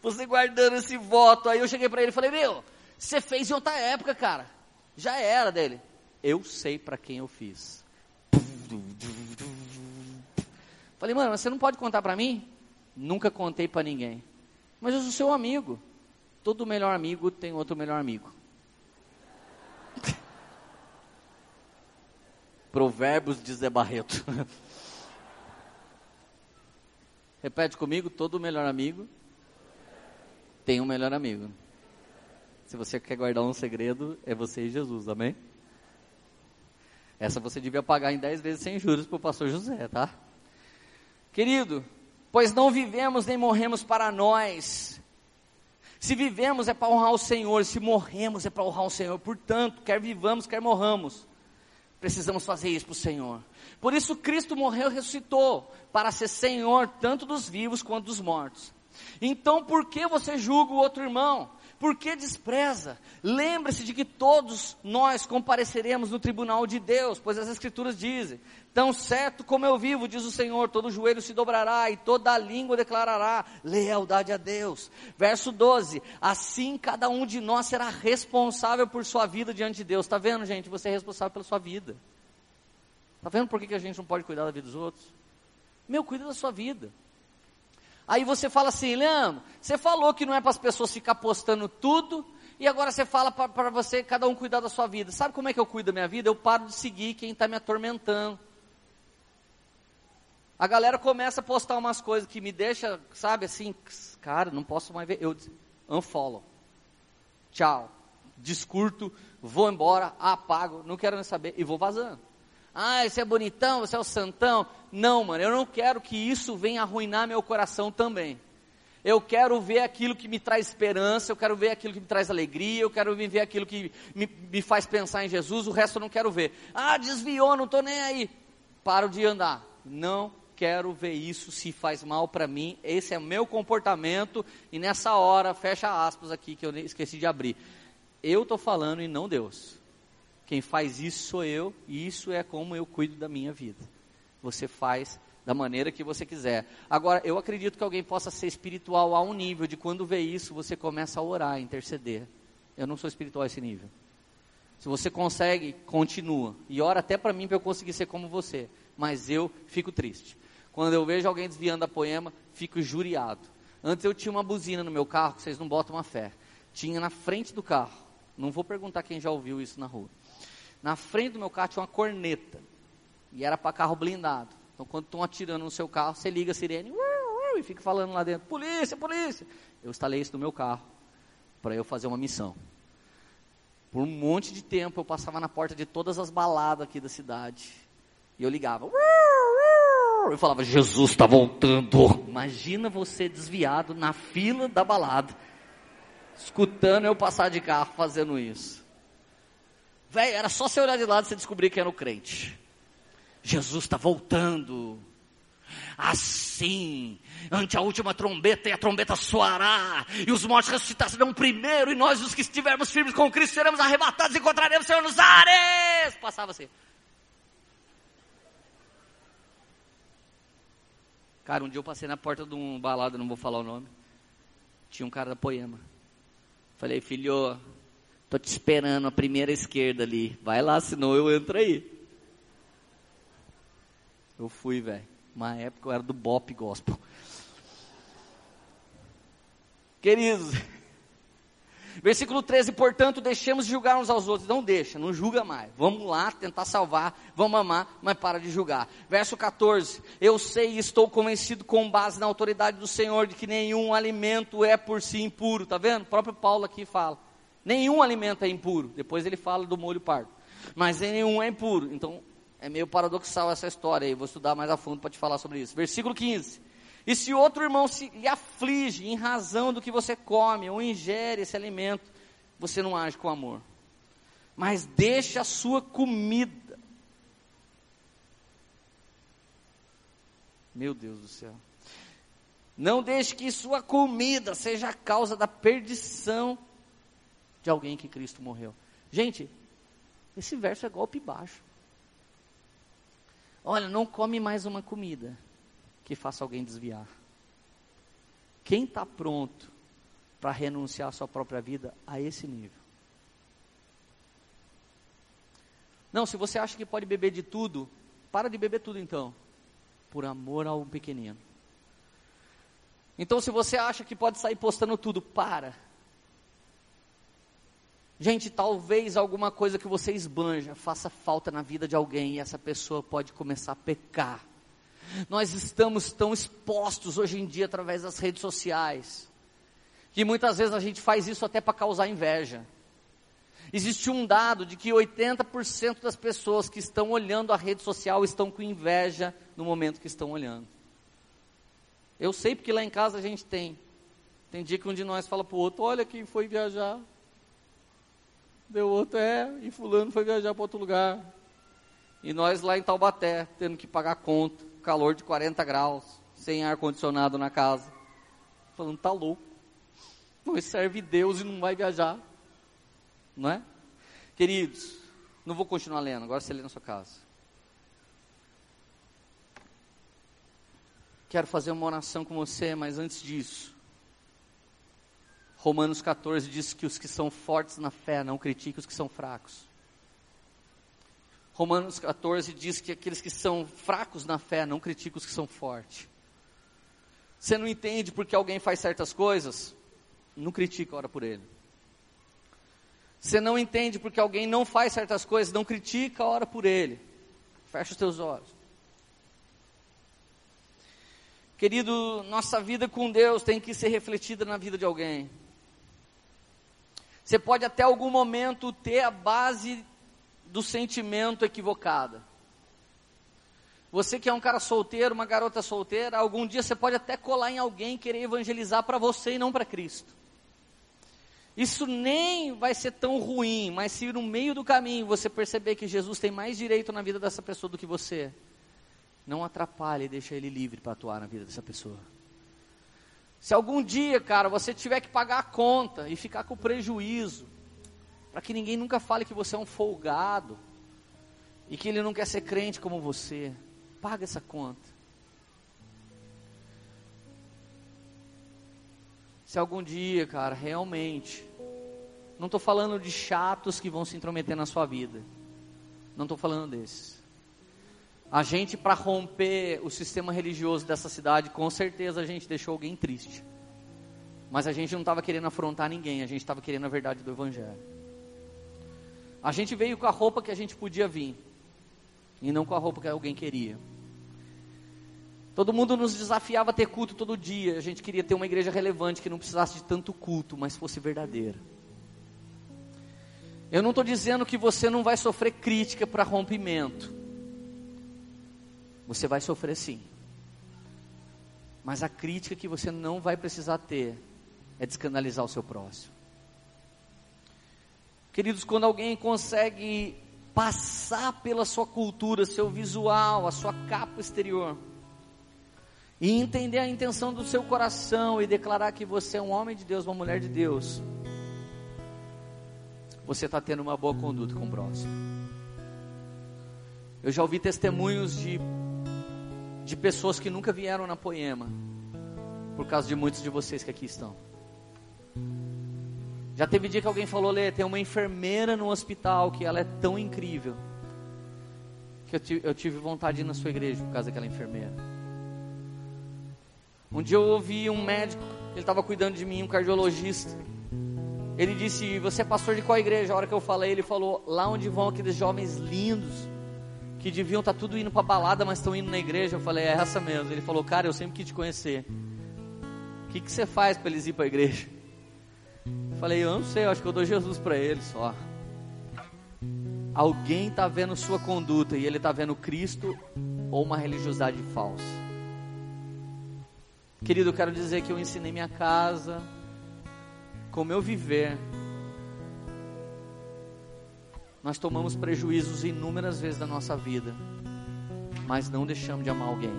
você guardando esse voto. Aí eu cheguei para ele e falei: Meu, você fez em outra época, cara. Já era dele. Eu sei para quem eu fiz. Falei, mano, você não pode contar para mim? Nunca contei para ninguém. Mas eu sou seu amigo. Todo melhor amigo tem outro melhor amigo. Provérbios de Zé Barreto. Repete comigo, todo melhor amigo tem um melhor amigo. Se você quer guardar um segredo, é você e Jesus, amém? Essa você devia pagar em 10 vezes sem juros para o pastor José, tá? Querido, pois não vivemos nem morremos para nós. Se vivemos é para honrar o Senhor, se morremos é para honrar o Senhor. Portanto, quer vivamos, quer morramos, precisamos fazer isso para o Senhor. Por isso Cristo morreu e ressuscitou, para ser Senhor tanto dos vivos quanto dos mortos. Então, por que você julga o outro irmão? Por que despreza? Lembre-se de que todos nós compareceremos no tribunal de Deus, pois as Escrituras dizem: Tão certo como eu vivo, diz o Senhor, todo joelho se dobrará e toda língua declarará lealdade a Deus. Verso 12: Assim cada um de nós será responsável por sua vida diante de Deus. Está vendo, gente? Você é responsável pela sua vida. Está vendo por que, que a gente não pode cuidar da vida dos outros? Meu, cuida da sua vida. Aí você fala assim, Leandro, você falou que não é para as pessoas ficar postando tudo, e agora você fala para você, cada um cuidar da sua vida. Sabe como é que eu cuido da minha vida? Eu paro de seguir quem está me atormentando. A galera começa a postar umas coisas que me deixa, sabe, assim, cara, não posso mais ver. Eu unfollow. Tchau. Descurto, vou embora, apago, não quero nem saber e vou vazando. Ah, você é bonitão, você é o santão. Não, mano, eu não quero que isso venha arruinar meu coração também. Eu quero ver aquilo que me traz esperança, eu quero ver aquilo que me traz alegria, eu quero ver aquilo que me, me faz pensar em Jesus, o resto eu não quero ver. Ah, desviou, não estou nem aí. Paro de andar. Não quero ver isso se faz mal para mim, esse é o meu comportamento, e nessa hora, fecha aspas aqui que eu esqueci de abrir. Eu estou falando e não Deus. Quem faz isso sou eu, e isso é como eu cuido da minha vida. Você faz da maneira que você quiser. Agora, eu acredito que alguém possa ser espiritual a um nível de quando vê isso, você começa a orar, a interceder. Eu não sou espiritual a esse nível. Se você consegue, continua. E ora até para mim para eu conseguir ser como você. Mas eu fico triste. Quando eu vejo alguém desviando a poema, fico juriado. Antes eu tinha uma buzina no meu carro, que vocês não botam uma fé. Tinha na frente do carro. Não vou perguntar quem já ouviu isso na rua. Na frente do meu carro tinha uma corneta. E era para carro blindado. Então, quando estão atirando no seu carro, você liga a sirene e fica falando lá dentro: Polícia, polícia. Eu instalei isso no meu carro para eu fazer uma missão. Por um monte de tempo eu passava na porta de todas as baladas aqui da cidade. E eu ligava. Eu falava: Jesus está voltando. Imagina você desviado na fila da balada, escutando eu passar de carro fazendo isso. Velho, era só você olhar de lado e você descobrir que era o crente. Jesus está voltando. Assim, ante a última trombeta, e a trombeta soará, e os mortos ressuscitarão primeiro, e nós, os que estivermos firmes com Cristo, seremos arrebatados e encontraremos o Senhor nos ares. Passava assim. Cara, um dia eu passei na porta de um balada, não vou falar o nome. Tinha um cara da Poema. Falei, filho, Tô te esperando a primeira esquerda ali. Vai lá, senão eu entro aí. Eu fui, velho. Uma época eu era do Bop Gospel. Queridos, versículo 13, portanto, deixemos de julgar uns aos outros. Não deixa, não julga mais. Vamos lá tentar salvar, vamos amar, mas para de julgar. Verso 14, eu sei e estou convencido com base na autoridade do Senhor de que nenhum alimento é por si impuro. Tá vendo? O próprio Paulo aqui fala. Nenhum alimento é impuro. Depois ele fala do molho pardo. Mas nenhum é impuro. Então, é meio paradoxal essa história aí. Vou estudar mais a fundo para te falar sobre isso. Versículo 15. E se outro irmão se lhe aflige em razão do que você come ou ingere esse alimento, você não age com amor. Mas deixa a sua comida. Meu Deus do céu. Não deixe que sua comida seja a causa da perdição de alguém que Cristo morreu. Gente, esse verso é golpe baixo. Olha, não come mais uma comida que faça alguém desviar. Quem está pronto para renunciar à sua própria vida a esse nível? Não, se você acha que pode beber de tudo, para de beber tudo então, por amor ao pequenino. Então, se você acha que pode sair postando tudo, para Gente, talvez alguma coisa que você esbanja faça falta na vida de alguém e essa pessoa pode começar a pecar. Nós estamos tão expostos hoje em dia através das redes sociais, que muitas vezes a gente faz isso até para causar inveja. Existe um dado de que 80% das pessoas que estão olhando a rede social estão com inveja no momento que estão olhando. Eu sei porque lá em casa a gente tem. Tem dia que um de nós fala para o outro: Olha quem foi viajar. Deu outro, é, e fulano foi viajar para outro lugar. E nós lá em Taubaté, tendo que pagar conta, calor de 40 graus, sem ar-condicionado na casa. Falando, tá louco. Nós serve Deus e não vai viajar. Não é? Queridos, não vou continuar lendo, agora você lê na sua casa. Quero fazer uma oração com você, mas antes disso, Romanos 14 diz que os que são fortes na fé não critiquem os que são fracos. Romanos 14 diz que aqueles que são fracos na fé não criticam os que são fortes. Você não entende porque alguém faz certas coisas? Não critica, ora por ele. Você não entende porque alguém não faz certas coisas? Não critica, ora por ele. Fecha os teus olhos. Querido, nossa vida com Deus tem que ser refletida na vida de alguém. Você pode até algum momento ter a base do sentimento equivocada. Você que é um cara solteiro, uma garota solteira, algum dia você pode até colar em alguém querer evangelizar para você e não para Cristo. Isso nem vai ser tão ruim, mas se no meio do caminho você perceber que Jesus tem mais direito na vida dessa pessoa do que você, não atrapalhe e deixa ele livre para atuar na vida dessa pessoa. Se algum dia, cara, você tiver que pagar a conta e ficar com prejuízo, para que ninguém nunca fale que você é um folgado e que ele não quer ser crente como você, paga essa conta. Se algum dia, cara, realmente, não estou falando de chatos que vão se intrometer na sua vida, não estou falando desses. A gente, para romper o sistema religioso dessa cidade, com certeza a gente deixou alguém triste. Mas a gente não estava querendo afrontar ninguém, a gente estava querendo a verdade do Evangelho. A gente veio com a roupa que a gente podia vir, e não com a roupa que alguém queria. Todo mundo nos desafiava a ter culto todo dia, a gente queria ter uma igreja relevante que não precisasse de tanto culto, mas fosse verdadeira. Eu não estou dizendo que você não vai sofrer crítica para rompimento. Você vai sofrer sim. Mas a crítica que você não vai precisar ter é de escandalizar o seu próximo. Queridos, quando alguém consegue passar pela sua cultura, seu visual, a sua capa exterior, e entender a intenção do seu coração e declarar que você é um homem de Deus, uma mulher de Deus, você está tendo uma boa conduta com o próximo. Eu já ouvi testemunhos de de pessoas que nunca vieram na Poema, por causa de muitos de vocês que aqui estão. Já teve dia que alguém falou, Lê, tem uma enfermeira no hospital que ela é tão incrível, que eu tive, eu tive vontade de ir na sua igreja por causa daquela enfermeira. Um dia eu ouvi um médico, ele estava cuidando de mim, um cardiologista. Ele disse: Você é pastor de qual igreja? A hora que eu falei, ele falou: Lá onde vão aqueles jovens lindos que deviam estar tá tudo indo para balada, mas estão indo na igreja. Eu falei, é essa mesmo. Ele falou, cara, eu sempre quis te conhecer. O que, que você faz para eles ir para a igreja? Eu falei, eu não sei, eu acho que eu dou Jesus para eles só. Alguém está vendo sua conduta e ele está vendo Cristo ou uma religiosidade falsa. Querido, eu quero dizer que eu ensinei minha casa, como eu viver, nós tomamos prejuízos inúmeras vezes da nossa vida, mas não deixamos de amar alguém.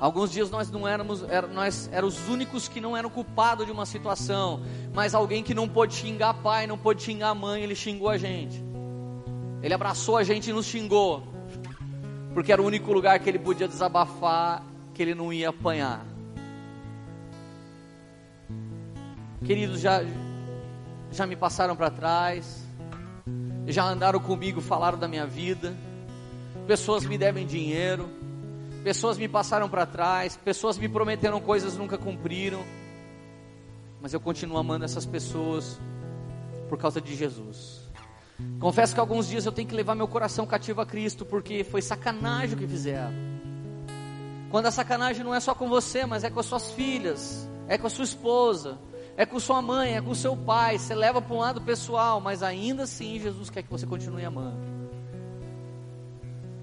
Alguns dias nós não éramos, nós éramos os únicos que não eram culpados de uma situação, mas alguém que não pôde xingar pai, não pôde xingar mãe, ele xingou a gente. Ele abraçou a gente e nos xingou, porque era o único lugar que ele podia desabafar, que ele não ia apanhar. Queridos, já, já me passaram para trás, já andaram comigo, falaram da minha vida, pessoas me devem dinheiro, pessoas me passaram para trás, pessoas me prometeram coisas nunca cumpriram, mas eu continuo amando essas pessoas, por causa de Jesus. Confesso que alguns dias eu tenho que levar meu coração cativo a Cristo, porque foi sacanagem o que fizeram. Quando a sacanagem não é só com você, mas é com as suas filhas, é com a sua esposa, é com sua mãe, é com seu pai. Você leva para um lado pessoal, mas ainda assim Jesus quer que você continue amando.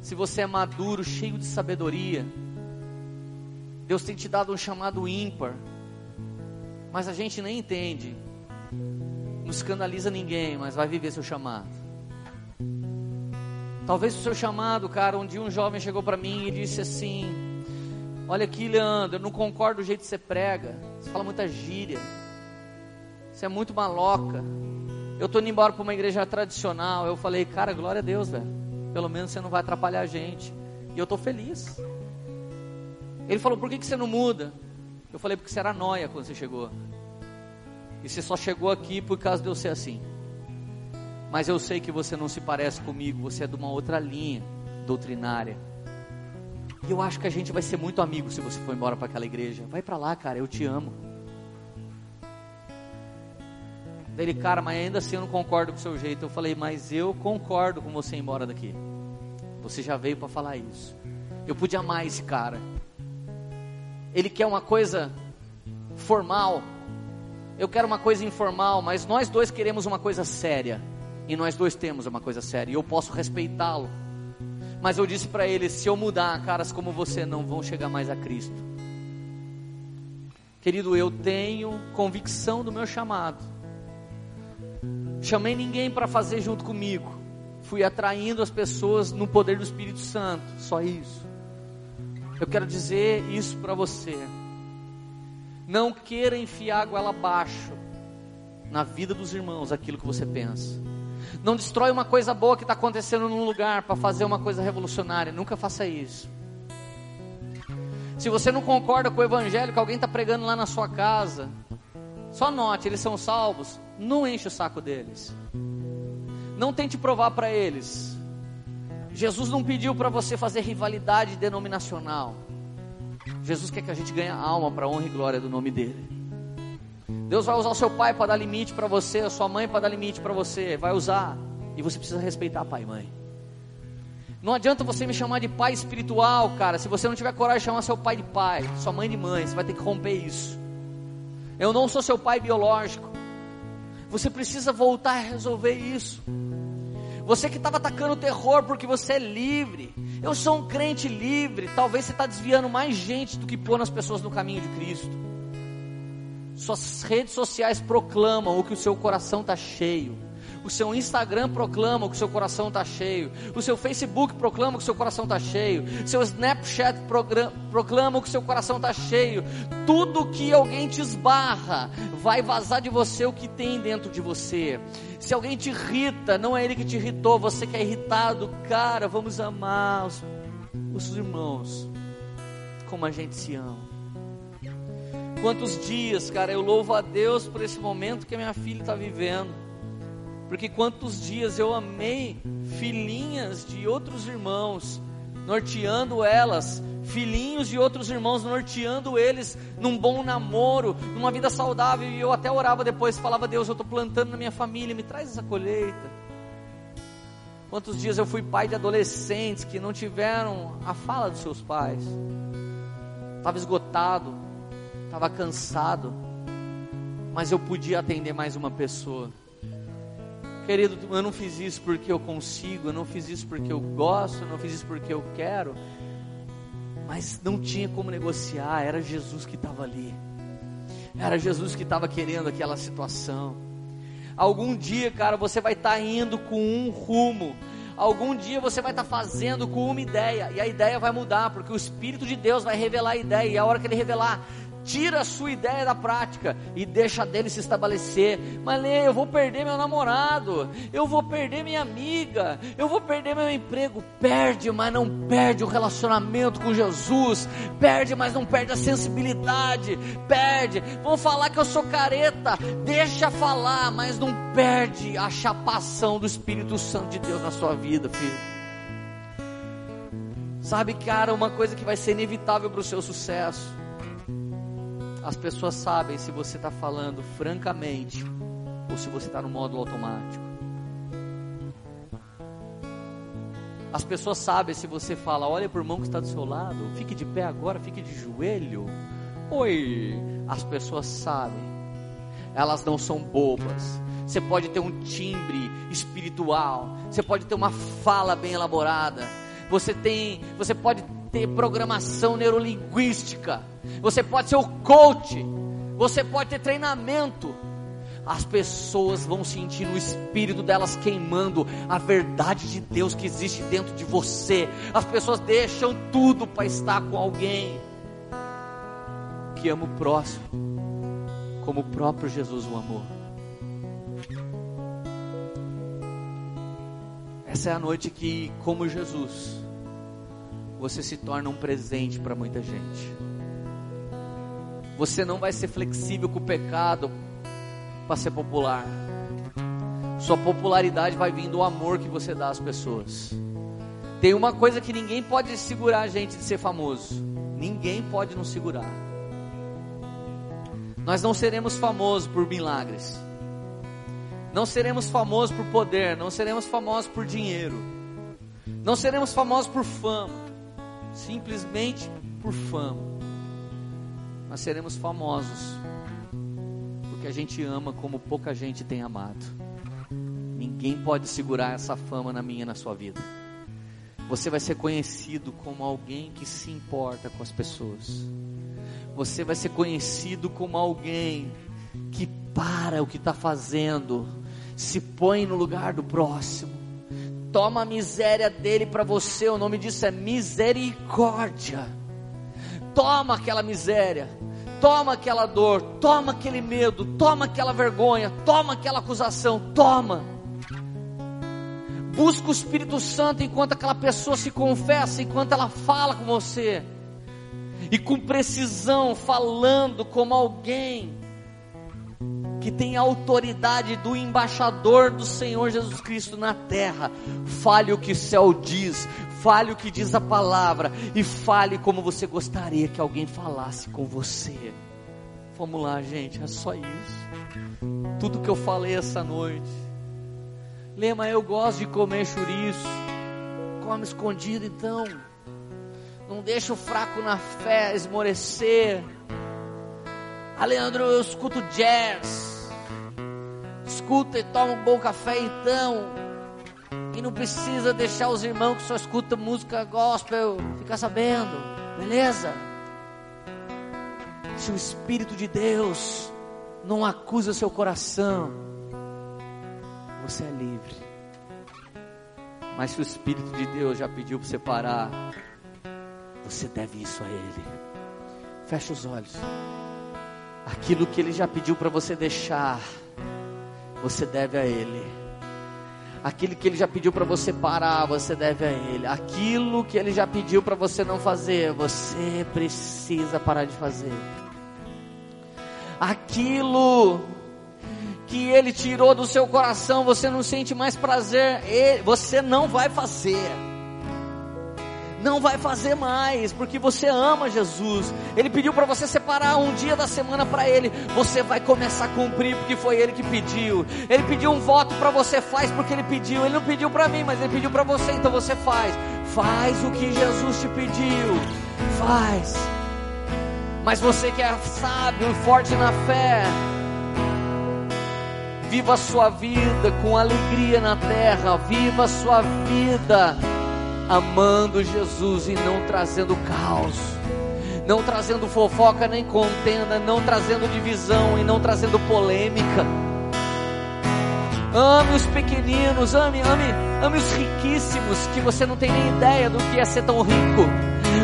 Se você é maduro, cheio de sabedoria, Deus tem te dado um chamado ímpar, mas a gente nem entende. Não escandaliza ninguém, mas vai viver seu chamado. Talvez o seu chamado, cara, um dia um jovem chegou para mim e disse assim: Olha aqui, Leandro, eu não concordo do jeito que você prega. Você fala muita gíria. Você é muito maloca. Eu tô indo embora para uma igreja tradicional. Eu falei, cara, glória a Deus, velho. Pelo menos você não vai atrapalhar a gente. E eu tô feliz. Ele falou, por que, que você não muda? Eu falei, porque você era noia quando você chegou. E você só chegou aqui por causa de eu ser assim. Mas eu sei que você não se parece comigo, você é de uma outra linha doutrinária. E eu acho que a gente vai ser muito amigo se você for embora para aquela igreja. Vai para lá, cara, eu te amo. Ele, cara, mas ainda assim eu não concordo com o seu jeito. Eu falei, mas eu concordo com você ir embora daqui. Você já veio para falar isso. Eu pude amar esse cara. Ele quer uma coisa formal. Eu quero uma coisa informal, mas nós dois queremos uma coisa séria. E nós dois temos uma coisa séria. E eu posso respeitá-lo. Mas eu disse para ele: se eu mudar, caras como você não vão chegar mais a Cristo. Querido, eu tenho convicção do meu chamado. Chamei ninguém para fazer junto comigo. Fui atraindo as pessoas no poder do Espírito Santo. Só isso. Eu quero dizer isso para você. Não queira enfiar a goela abaixo na vida dos irmãos aquilo que você pensa. Não destrói uma coisa boa que está acontecendo num lugar para fazer uma coisa revolucionária. Nunca faça isso. Se você não concorda com o evangelho que alguém está pregando lá na sua casa, só note, eles são salvos. Não enche o saco deles. Não tente provar para eles. Jesus não pediu para você fazer rivalidade denominacional. Jesus quer que a gente ganhe alma para honra e glória do nome dele. Deus vai usar o seu pai para dar limite para você, a sua mãe para dar limite para você, vai usar. E você precisa respeitar pai e mãe. Não adianta você me chamar de pai espiritual, cara, se você não tiver coragem de chamar seu pai de pai, sua mãe de mãe, você vai ter que romper isso. Eu não sou seu pai biológico. Você precisa voltar a resolver isso. Você que estava atacando o terror porque você é livre. Eu sou um crente livre. Talvez você está desviando mais gente do que pôr as pessoas no caminho de Cristo. Suas redes sociais proclamam o que o seu coração está cheio. O seu Instagram proclama que o seu coração está cheio. O seu Facebook proclama que o seu coração está cheio. Seu Snapchat proclama que o seu coração está cheio. Tudo que alguém te esbarra vai vazar de você o que tem dentro de você. Se alguém te irrita, não é ele que te irritou, você que é irritado. Cara, vamos amar os, os irmãos como a gente se ama. Quantos dias, cara, eu louvo a Deus por esse momento que a minha filha está vivendo. Porque quantos dias eu amei filhinhas de outros irmãos, norteando elas, filhinhos de outros irmãos, norteando eles num bom namoro, numa vida saudável. E eu até orava depois, falava: Deus, eu estou plantando na minha família, me traz essa colheita. Quantos dias eu fui pai de adolescentes que não tiveram a fala dos seus pais, estava esgotado, estava cansado, mas eu podia atender mais uma pessoa. Querido, eu não fiz isso porque eu consigo, eu não fiz isso porque eu gosto, eu não fiz isso porque eu quero, mas não tinha como negociar, era Jesus que estava ali, era Jesus que estava querendo aquela situação. Algum dia, cara, você vai estar tá indo com um rumo, algum dia você vai estar tá fazendo com uma ideia, e a ideia vai mudar, porque o Espírito de Deus vai revelar a ideia, e a hora que ele revelar, tira a sua ideia da prática e deixa dele se estabelecer. Mas Lê, eu vou perder meu namorado, eu vou perder minha amiga, eu vou perder meu emprego. Perde, mas não perde o relacionamento com Jesus. Perde, mas não perde a sensibilidade. Perde. Vão falar que eu sou careta. Deixa falar, mas não perde a chapação do Espírito Santo de Deus na sua vida, filho. Sabe, cara, uma coisa que vai ser inevitável para o seu sucesso as pessoas sabem se você está falando francamente ou se você está no modo automático. As pessoas sabem se você fala, olha para o que está do seu lado, fique de pé agora, fique de joelho. Oi, as pessoas sabem, elas não são bobas. Você pode ter um timbre espiritual, você pode ter uma fala bem elaborada, você tem, você pode ter programação neurolinguística, você pode ser o coach, você pode ter treinamento. As pessoas vão sentir no espírito delas queimando a verdade de Deus que existe dentro de você. As pessoas deixam tudo para estar com alguém que ama o próximo, como o próprio Jesus o amou. Essa é a noite que, como Jesus, você se torna um presente para muita gente. Você não vai ser flexível com o pecado para ser popular. Sua popularidade vai vir do amor que você dá às pessoas. Tem uma coisa que ninguém pode segurar a gente de ser famoso. Ninguém pode nos segurar. Nós não seremos famosos por milagres. Não seremos famosos por poder, não seremos famosos por dinheiro. Não seremos famosos por fama simplesmente por fama. Nós seremos famosos porque a gente ama como pouca gente tem amado. Ninguém pode segurar essa fama na minha e na sua vida. Você vai ser conhecido como alguém que se importa com as pessoas. Você vai ser conhecido como alguém que para o que está fazendo, se põe no lugar do próximo toma a miséria dele para você, o nome disso é misericórdia. Toma aquela miséria, toma aquela dor, toma aquele medo, toma aquela vergonha, toma aquela acusação, toma. Busca o Espírito Santo enquanto aquela pessoa se confessa, enquanto ela fala com você, e com precisão, falando como alguém que tem a autoridade do embaixador do Senhor Jesus Cristo na terra. Fale o que o céu diz, fale o que diz a palavra e fale como você gostaria que alguém falasse com você. Vamos lá, gente, é só isso. Tudo que eu falei essa noite. Lema, eu gosto de comer chouriço. Come escondido então. Não deixa o fraco na fé esmorecer. Ah, Leandro, eu escuto jazz escuta e toma um bom café então. E não precisa deixar os irmãos que só escutam música gospel ficar sabendo, beleza? Se o Espírito de Deus não acusa seu coração, você é livre. Mas se o Espírito de Deus já pediu para você parar, você deve isso a Ele. Fecha os olhos. Aquilo que Ele já pediu para você deixar você deve a Ele. Aquilo que Ele já pediu para você parar, você deve a Ele. Aquilo que Ele já pediu para você não fazer, você precisa parar de fazer. Aquilo que Ele tirou do seu coração, você não sente mais prazer, você não vai fazer não vai fazer mais, porque você ama Jesus. Ele pediu para você separar um dia da semana para Ele. Você vai começar a cumprir, porque foi Ele que pediu. Ele pediu um voto para você, faz porque Ele pediu. Ele não pediu para mim, mas Ele pediu para você, então você faz. Faz o que Jesus te pediu. Faz. Mas você que é sábio, forte na fé, viva a sua vida com alegria na terra. Viva a sua vida amando Jesus e não trazendo caos, não trazendo fofoca nem contenda, não trazendo divisão e não trazendo polêmica. Ame os pequeninos, ame, ame, ame os riquíssimos, que você não tem nem ideia do que é ser tão rico.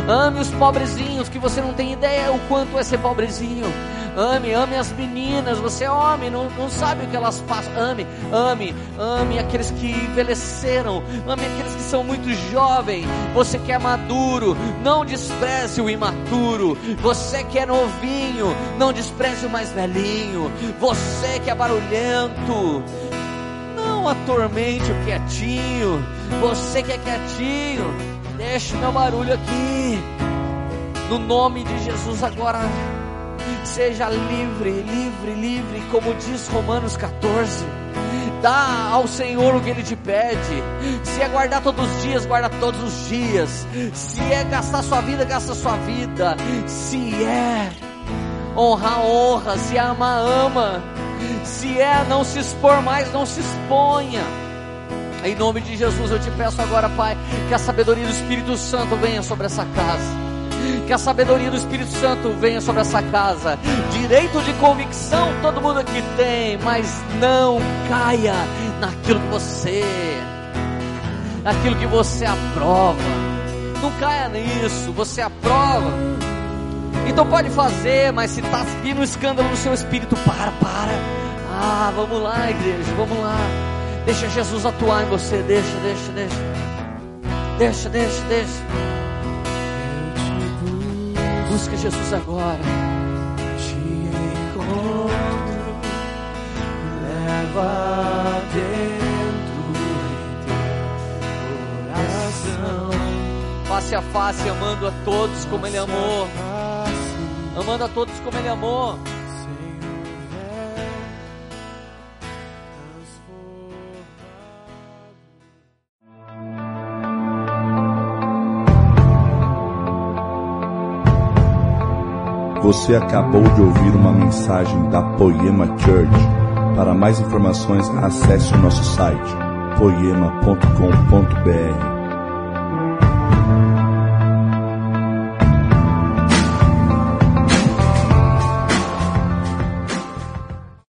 Ame os pobrezinhos, que você não tem ideia o quanto é ser pobrezinho. Ame, ame as meninas. Você é homem, não, não sabe o que elas passam. Ame, ame, ame aqueles que envelheceram. Ame aqueles que são muito jovens. Você que é maduro, não despreze o imaturo. Você que é novinho, não despreze o mais velhinho. Você que é barulhento, não atormente o quietinho. Você que é quietinho, deixe meu barulho aqui. No nome de Jesus agora Seja livre, livre, livre, como diz Romanos 14. Dá ao Senhor o que Ele te pede. Se é guardar todos os dias, guarda todos os dias. Se é gastar sua vida, gasta sua vida. Se é honrar, honra. Se é amar, ama. Se é não se expor mais, não se exponha. Em nome de Jesus eu te peço agora, Pai, que a sabedoria do Espírito Santo venha sobre essa casa. Que a sabedoria do Espírito Santo venha sobre essa casa. Direito de convicção todo mundo aqui tem, mas não caia naquilo que você, naquilo que você aprova. Não caia nisso, você aprova. Então pode fazer, mas se está vindo um escândalo no seu espírito, para, para. Ah, vamos lá, igreja, vamos lá. Deixa Jesus atuar em você, deixa, deixa, deixa. Deixa, deixa, deixa. Busca Jesus agora. Te encontro, leva dentro em teu coração. Face a face, amando a todos como Ele amou. Amando a todos como Ele amou. Você acabou de ouvir uma mensagem da Poema Church. Para mais informações, acesse o nosso site poema.com.br.